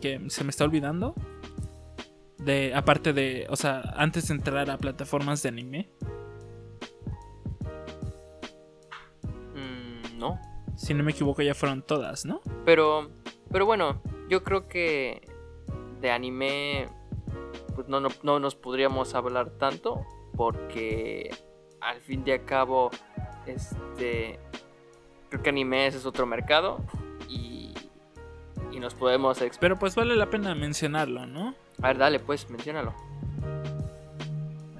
Speaker 1: que se me está olvidando. De, aparte de, o sea, antes de entrar a plataformas de anime. Si no me equivoco ya fueron todas, ¿no?
Speaker 2: Pero pero bueno, yo creo que de anime pues no, no, nos podríamos hablar tanto porque al fin de cabo este creo que anime es otro mercado y, y nos podemos
Speaker 1: pero pues vale la pena mencionarlo no
Speaker 2: a ver dale pues menciónalo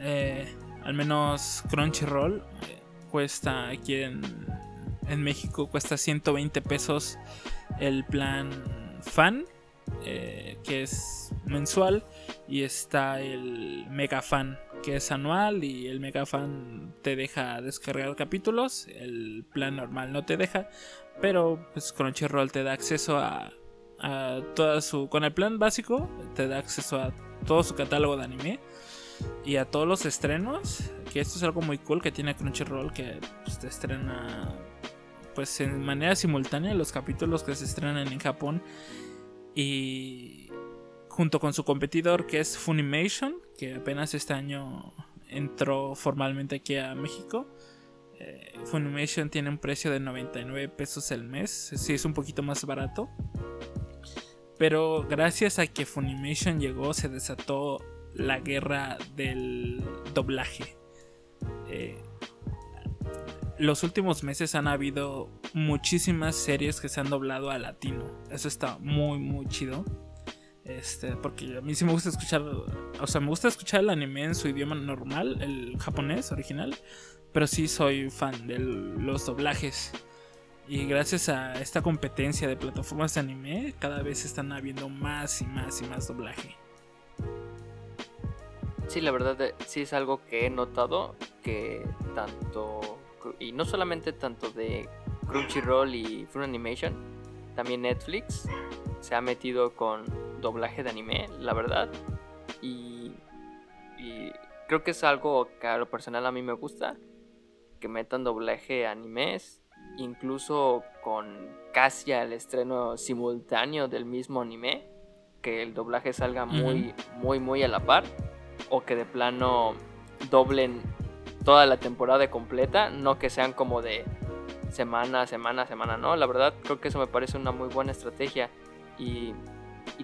Speaker 1: eh, al menos Crunchyroll eh, cuesta aquí en, en México cuesta 120 pesos el plan fan, eh, que es mensual, y está el mega fan, que es anual, y el mega fan te deja descargar capítulos, el plan normal no te deja, pero pues Crunchyroll te da acceso a, a toda su... Con el plan básico te da acceso a todo su catálogo de anime y a todos los estrenos. Que esto es algo muy cool que tiene Crunchyroll que pues, te estrena pues en manera simultánea los capítulos que se estrenan en Japón y junto con su competidor que es Funimation, que apenas este año entró formalmente aquí a México. Eh, Funimation tiene un precio de 99 pesos el mes, sí es un poquito más barato. Pero gracias a que Funimation llegó se desató la guerra del doblaje. Eh, los últimos meses han habido muchísimas series que se han doblado a latino. Eso está muy, muy chido. Este, porque a mí sí me gusta escuchar, o sea, me gusta escuchar el anime en su idioma normal, el japonés original, pero sí soy fan de los doblajes. Y gracias a esta competencia de plataformas de anime, cada vez están habiendo más y más y más doblaje.
Speaker 2: Sí, la verdad eh, sí es algo que he notado que tanto y no solamente tanto de Crunchyroll y Funimation, también Netflix se ha metido con doblaje de anime, la verdad. Y, creo que es algo que a lo personal a mí me gusta, que metan doblaje animes, incluso con casi al estreno simultáneo del mismo anime, que el doblaje salga muy, muy, muy a la par, o que de plano doblen toda la temporada completa, no que sean como de semana, semana, semana, no, la verdad creo que eso me parece una muy buena estrategia y,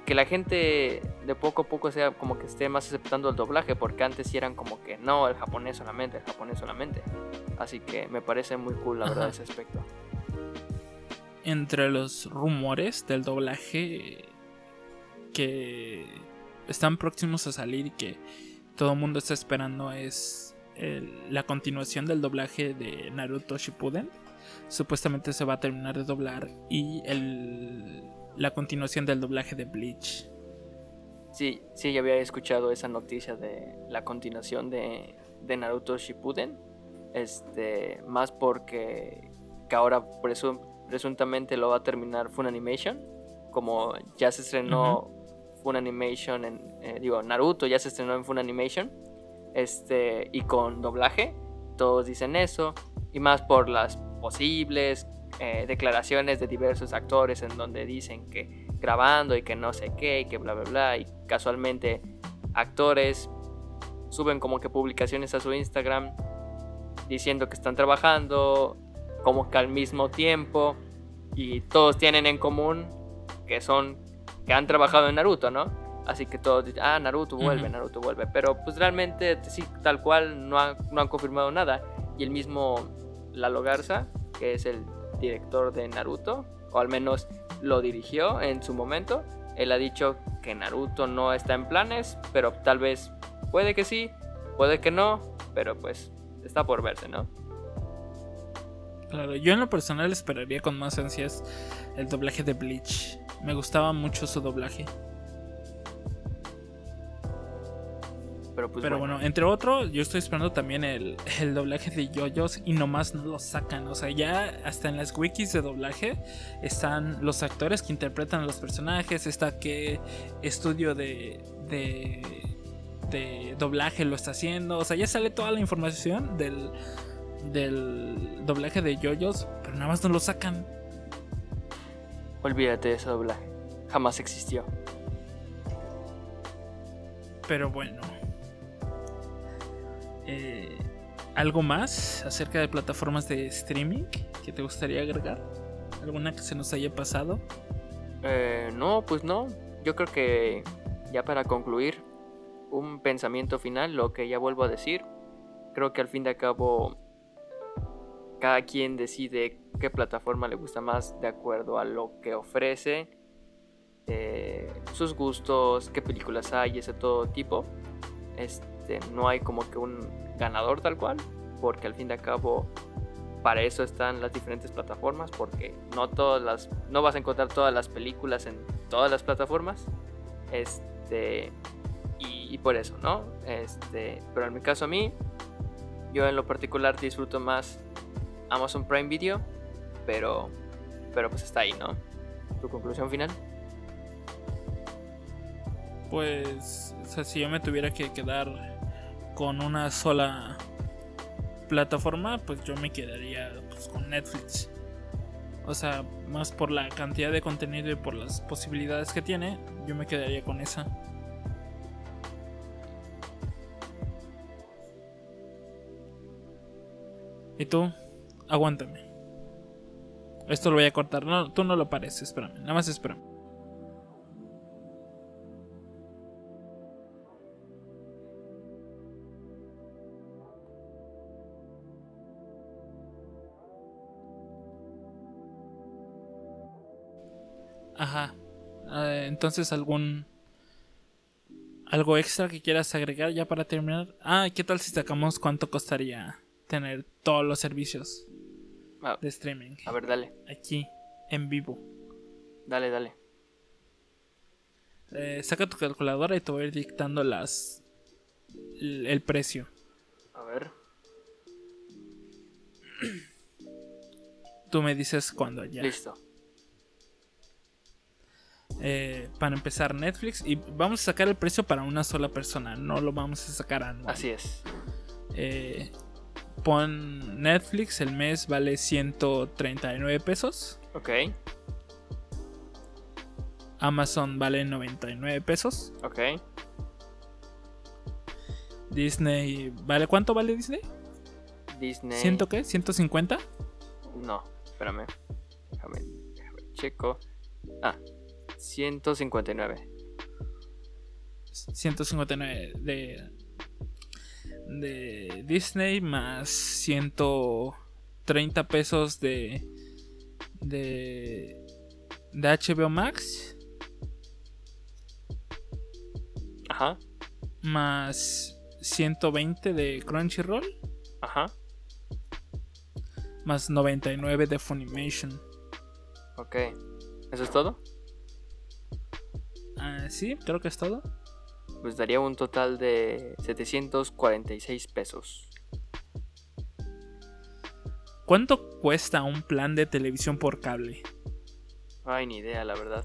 Speaker 2: que la gente de poco a poco sea como que esté más aceptando el doblaje, porque antes sí eran como que no, el japonés solamente, el japonés solamente. Así que me parece muy cool la verdad ese aspecto.
Speaker 1: Entre los rumores del doblaje que están próximos a salir y que todo el mundo está esperando es la continuación del doblaje de Naruto Shippuden. Supuestamente se va a terminar de doblar y el, la continuación del doblaje de Bleach.
Speaker 2: Sí, sí, ya había escuchado esa noticia de la continuación de, de Naruto Shippuden. Este, más porque que ahora presuntamente lo va a terminar Funimation. Como ya se estrenó Funimation en. Eh, digo, Naruto ya se estrenó en Funimation este, y con doblaje. Todos dicen eso. Y más por las posibles eh, declaraciones de diversos actores en donde dicen que grabando y que no sé qué y que bla bla bla y casualmente actores suben como que publicaciones a su Instagram diciendo que están trabajando como que al mismo tiempo y todos tienen en común que son que han trabajado en Naruto, ¿no? Así que todos dicen, ah, Naruto vuelve, Naruto vuelve. Pero pues realmente sí, tal cual no, no han confirmado nada. Y el mismo Lalo Garza, que es el director de Naruto, o al menos lo dirigió en su momento, él ha dicho que Naruto no está en planes, pero tal vez puede que sí, puede que no, pero pues está por verse, ¿no?
Speaker 1: Claro, yo en lo personal esperaría con más ansias el doblaje de Bleach. Me gustaba mucho su doblaje. Pero, pues bueno. entre otro, yo estoy esperando también el, doblaje de JoJo's y nomás no lo sacan. O sea, ya hasta en las wikis de doblaje están los actores que interpretan a los personajes, está qué estudio de, de, de doblaje lo está haciendo. O sea, ya sale toda la información del, del doblaje de JoJo's, pero nada más no lo sacan.
Speaker 2: Olvídate de ese doblaje. Jamás existió.
Speaker 1: Pero bueno. Eh, ¿Algo más acerca de plataformas de streaming que te gustaría agregar? ¿Alguna que se nos haya pasado?
Speaker 2: Eh, no, pues no. Yo creo que ya para concluir, un pensamiento final, lo que ya vuelvo a decir. Creo que al fin de cabo cada quien decide qué plataforma le gusta más de acuerdo a lo que ofrece, eh, sus gustos, qué películas hay, ese todo tipo. No hay como que un ganador tal cual, porque al fin de cabo para eso están las diferentes plataformas, porque no todas las, no vas a encontrar todas las películas en todas las plataformas, este, y, por eso, ¿no? Este, pero en mi caso a mí, yo en lo particular disfruto más Amazon Prime Video, pero, pero pues está ahí, ¿no? ¿Tu conclusión final?
Speaker 1: Pues, si yo me tuviera que quedar con una sola plataforma, pues yo me quedaría pues, con Netflix. O sea, más por la cantidad de contenido y por las posibilidades que tiene, yo me quedaría con esa. ¿Y tú? Aguántame. Esto lo voy a cortar. Tú no lo pares, espérame. Nada más espérame. Entonces algún algo extra que quieras agregar ya para terminar. Ah, ¿qué tal si sacamos cuánto costaría tener todos los servicios? Ah, de streaming.
Speaker 2: A ver, dale.
Speaker 1: Aquí, en vivo.
Speaker 2: Dale, dale.
Speaker 1: Eh, saca tu calculadora y te voy a ir dictando las. El, precio.
Speaker 2: A ver.
Speaker 1: Tú me dices cuándo ya.
Speaker 2: Listo.
Speaker 1: Eh, para empezar Netflix y vamos a sacar el precio para una sola persona, no lo vamos a sacar anual.
Speaker 2: Así es.
Speaker 1: Eh, pon Netflix, el mes vale 139 pesos.
Speaker 2: Ok.
Speaker 1: Amazon vale 99 pesos.
Speaker 2: Ok.
Speaker 1: Disney, ¿vale cuánto vale Disney?
Speaker 2: Disney.
Speaker 1: ¿Ciento qué? ¿150?
Speaker 2: No, espérame. Déjame, déjame checo. Ah, 159.
Speaker 1: 159 de de Disney más 130 pesos de de de HBO Max.
Speaker 2: Ajá.
Speaker 1: Más 120 de Crunchyroll.
Speaker 2: Ajá.
Speaker 1: Más 99 de Funimation.
Speaker 2: Ok. ¿Eso es todo?
Speaker 1: Ah, sí, creo que es todo
Speaker 2: pues daría un total de 746 pesos.
Speaker 1: ¿Cuánto cuesta un plan de televisión por cable?
Speaker 2: Ay, ni idea, la verdad.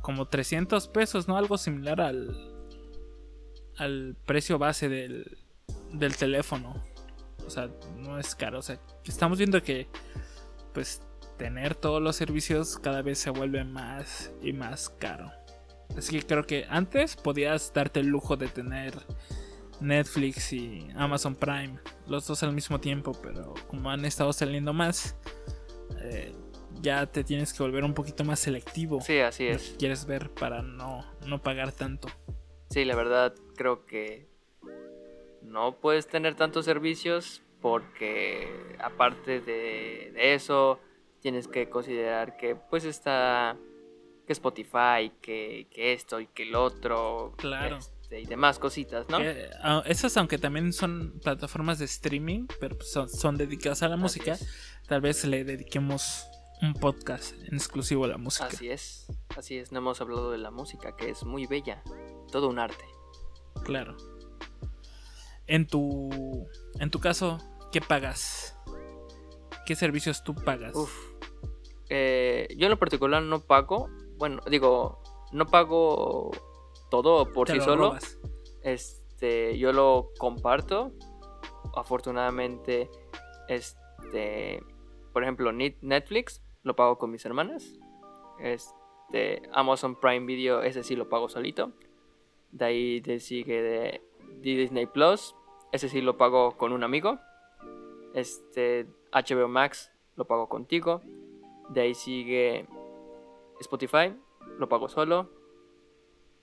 Speaker 1: Como 300 pesos, ¿no? Algo similar al, al precio base del, del teléfono. O sea, no es caro. O sea, estamos viendo que, pues, tener todos los servicios cada vez se vuelve más y más caro. Así que creo que antes podías darte el lujo de tener Netflix y Amazon Prime, los dos al mismo tiempo, pero como han estado saliendo más, eh, ya te tienes que volver un poquito más selectivo.
Speaker 2: Sí, así es.
Speaker 1: que quieres ver para no, no pagar tanto.
Speaker 2: Sí, la verdad creo que no puedes tener tantos servicios porque aparte de, de eso tienes que considerar que pues está que Spotify, que, que esto y que el otro.
Speaker 1: Claro.
Speaker 2: este, y demás cositas, ¿no?
Speaker 1: Eh, ah, esas, aunque también son plataformas de streaming, pero pues son, son dedicadas a la
Speaker 2: Así
Speaker 1: música,
Speaker 2: es.
Speaker 1: tal vez le dediquemos un podcast en exclusivo a la música.
Speaker 2: Así es, así es, no hemos hablado de la música, que es muy bella, todo un arte.
Speaker 1: Claro. En tu, en tu caso, ¿qué pagas? ¿Qué servicios tú pagas?
Speaker 2: Uf. Eh, yo en lo particular no pago, bueno, digo, no pago todo por
Speaker 1: Te
Speaker 2: sí
Speaker 1: lo
Speaker 2: solo.
Speaker 1: robas.
Speaker 2: Este, yo lo comparto. Afortunadamente, este, por ejemplo, Net- Netflix lo pago con mis hermanas. Este, Amazon Prime Video, ese sí lo pago solito. De ahí te sigue de Disney Plus, ese sí lo pago con un amigo. Este, HBO Max lo pago contigo. De ahí sigue Spotify, lo pago solo.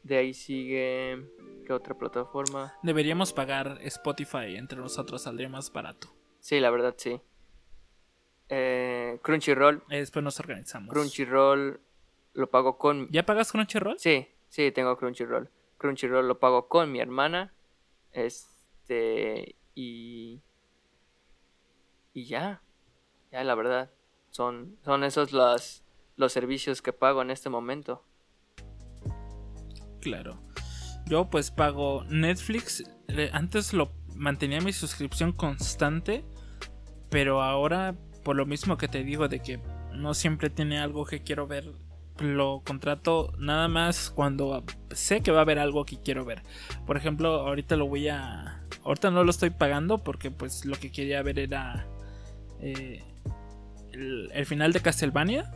Speaker 2: De ahí sigue. ¿Qué otra plataforma?
Speaker 1: Deberíamos pagar Spotify entre nosotros, saldría más barato.
Speaker 2: Sí, la verdad sí. Eh, Crunchyroll.
Speaker 1: Eh, después nos organizamos.
Speaker 2: Crunchyroll lo pago con.
Speaker 1: ¿Ya pagas Crunchyroll?
Speaker 2: Sí, sí, tengo Crunchyroll. Crunchyroll lo pago con mi hermana. Este. Y. Y ya. Ya, la verdad. Son, son esos los, los servicios que pago en este momento.
Speaker 1: Claro. Yo pues pago Netflix. eh, Antes lo mantenía mi suscripción constante. Pero ahora, por lo mismo que te digo de que no siempre tiene algo que quiero ver, lo contrato nada más cuando sé que va a haber algo que quiero ver. Por ejemplo, ahorita lo voy a... Ahorita no lo estoy pagando porque pues lo que quería ver era eh, el, el final de Castlevania.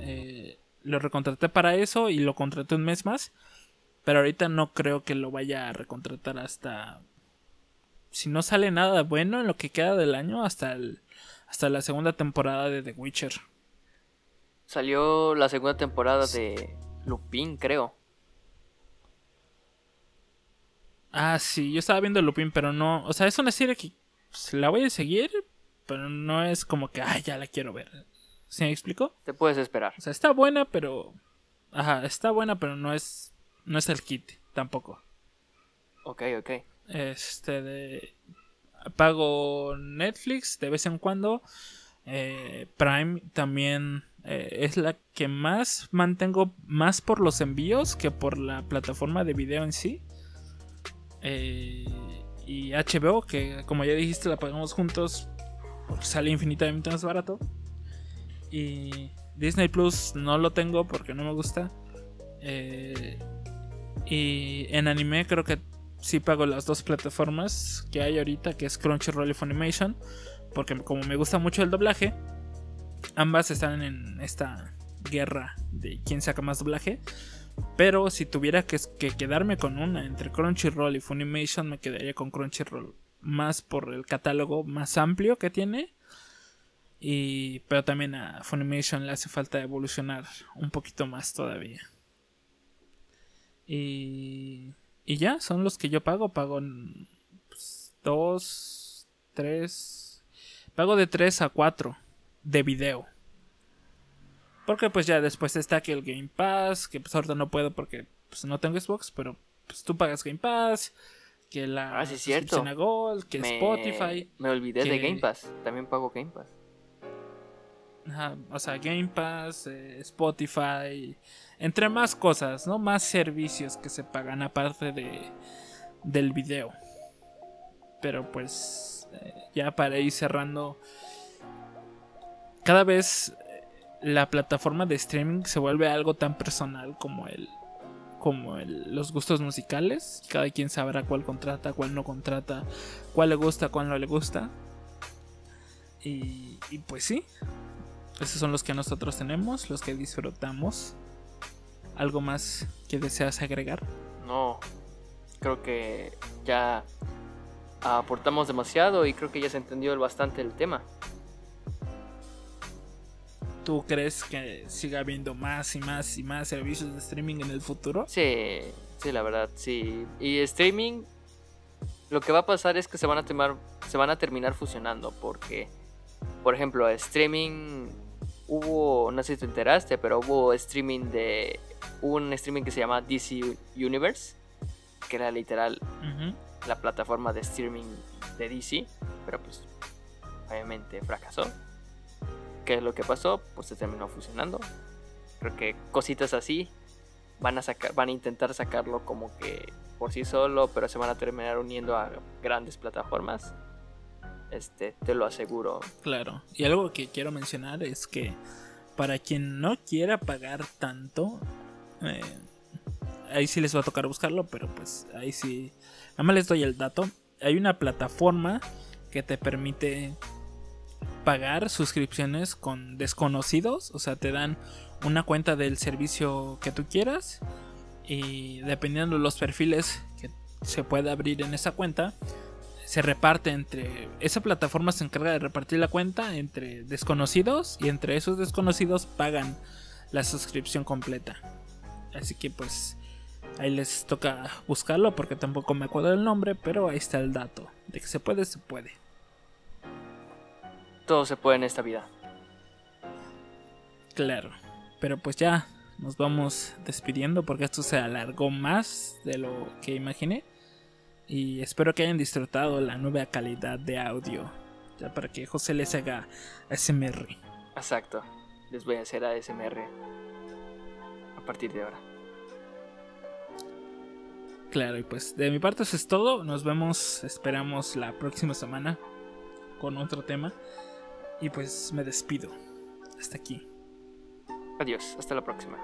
Speaker 1: Eh, lo recontraté para eso y lo contraté un mes más. Pero ahorita no creo que lo vaya a recontratar hasta. Si no sale nada bueno en lo que queda del año, hasta el, hasta la segunda temporada de The Witcher.
Speaker 2: Salió la segunda temporada de Lupin, creo.
Speaker 1: Ah, sí, yo estaba viendo Lupin, pero no. O sea, es una serie que pues, la voy a seguir, pero no es como que, ay, ya la quiero ver. ¿Sí me explico?
Speaker 2: Te puedes esperar.
Speaker 1: O sea, está buena, pero. Ajá, está buena, pero no es. No es el kit, tampoco.
Speaker 2: Ok, ok.
Speaker 1: Este de pago Netflix de vez en cuando. Eh, Prime también eh, es la que más mantengo más por los envíos que por la plataforma de video en sí. Eh, y HBO, que como ya dijiste la pagamos juntos sale infinitamente más barato. Y Disney Plus no lo tengo porque no me gusta. Eh, y en anime creo que sí pago las dos plataformas que hay ahorita, que es Crunchyroll y Funimation, porque como me gusta mucho el doblaje, ambas están en esta guerra de quién saca más doblaje. Pero si tuviera que, que quedarme con una entre Crunchyroll y Funimation, me quedaría con Crunchyroll. Más por el catálogo más amplio que tiene. Y, pero también a Funimation le hace falta evolucionar un poquito más todavía. Y, y ya, son los que yo pago. Pago pues, dos, tres. Pago de tres a cuatro de video. Porque pues ya después está que el Game Pass, que pues ahorita no puedo porque pues no tengo Xbox, pero pues tú pagas Game Pass, que la
Speaker 2: Ah, sí,
Speaker 1: suscripción a Gold, que
Speaker 2: me,
Speaker 1: Spotify,
Speaker 2: Me olvidé de Game Pass. También pago Game Pass.
Speaker 1: ajá, o sea, Game Pass, eh, Spotify, entre más cosas, ¿no? Más servicios que se pagan aparte de del video. Pero pues eh, ya para ir cerrando cada vez eh, la plataforma de streaming se vuelve algo tan personal como el como el- los gustos musicales cada quien sabrá cuál contrata cuál no contrata cuál le gusta cuál no le gusta y, y pues sí esos son los que nosotros tenemos, los que disfrutamos. ¿Algo más que deseas agregar?
Speaker 2: No, creo que ya aportamos demasiado y creo que ya se entendió bastante el tema.
Speaker 1: ¿Tú crees que siga habiendo más y más y más servicios de streaming en el futuro?
Speaker 2: Sí, sí, la verdad, sí. Y streaming, lo que va a pasar es que se van a, temar, se van a terminar fusionando porque, por ejemplo, streaming hubo, no sé si te enteraste, pero hubo streaming de, un streaming que se llama DC Universe, que era literal la plataforma de streaming de DC, pero pues obviamente fracasó. ¿Qué es lo que pasó? Pues se terminó fusionando. Creo que cositas así van a sacar, van a intentar sacarlo como que por sí solo, pero se van a terminar uniendo a grandes plataformas. Este, te lo aseguro.
Speaker 1: Claro. Y algo que quiero mencionar es que para quien no quiera pagar tanto, eh, ahí sí les va a tocar buscarlo, pero pues ahí sí. Nada más les doy el dato. Hay una plataforma que te permite pagar suscripciones con desconocidos, o sea, te dan una cuenta del servicio que tú quieras y dependiendo de los perfiles que se puede abrir en esa cuenta, se reparte entre esa plataforma se encarga de repartir la cuenta entre desconocidos y entre esos desconocidos pagan la suscripción completa. Así que pues ahí les toca buscarlo porque tampoco me acuerdo del nombre, pero ahí está el dato de que se puede, se puede
Speaker 2: todo se puede en esta vida.
Speaker 1: Claro, pero pues ya nos vamos despidiendo porque esto se alargó más de lo que imaginé. Y espero que hayan disfrutado la nueva calidad de audio. Ya para que José les haga ASMR.
Speaker 2: Exacto. Les voy a hacer ASMR a partir de ahora.
Speaker 1: Claro, y pues de mi parte eso es todo. Nos vemos, esperamos la próxima semana con otro tema. Y pues me despido. Hasta aquí.
Speaker 2: Adiós, hasta la próxima.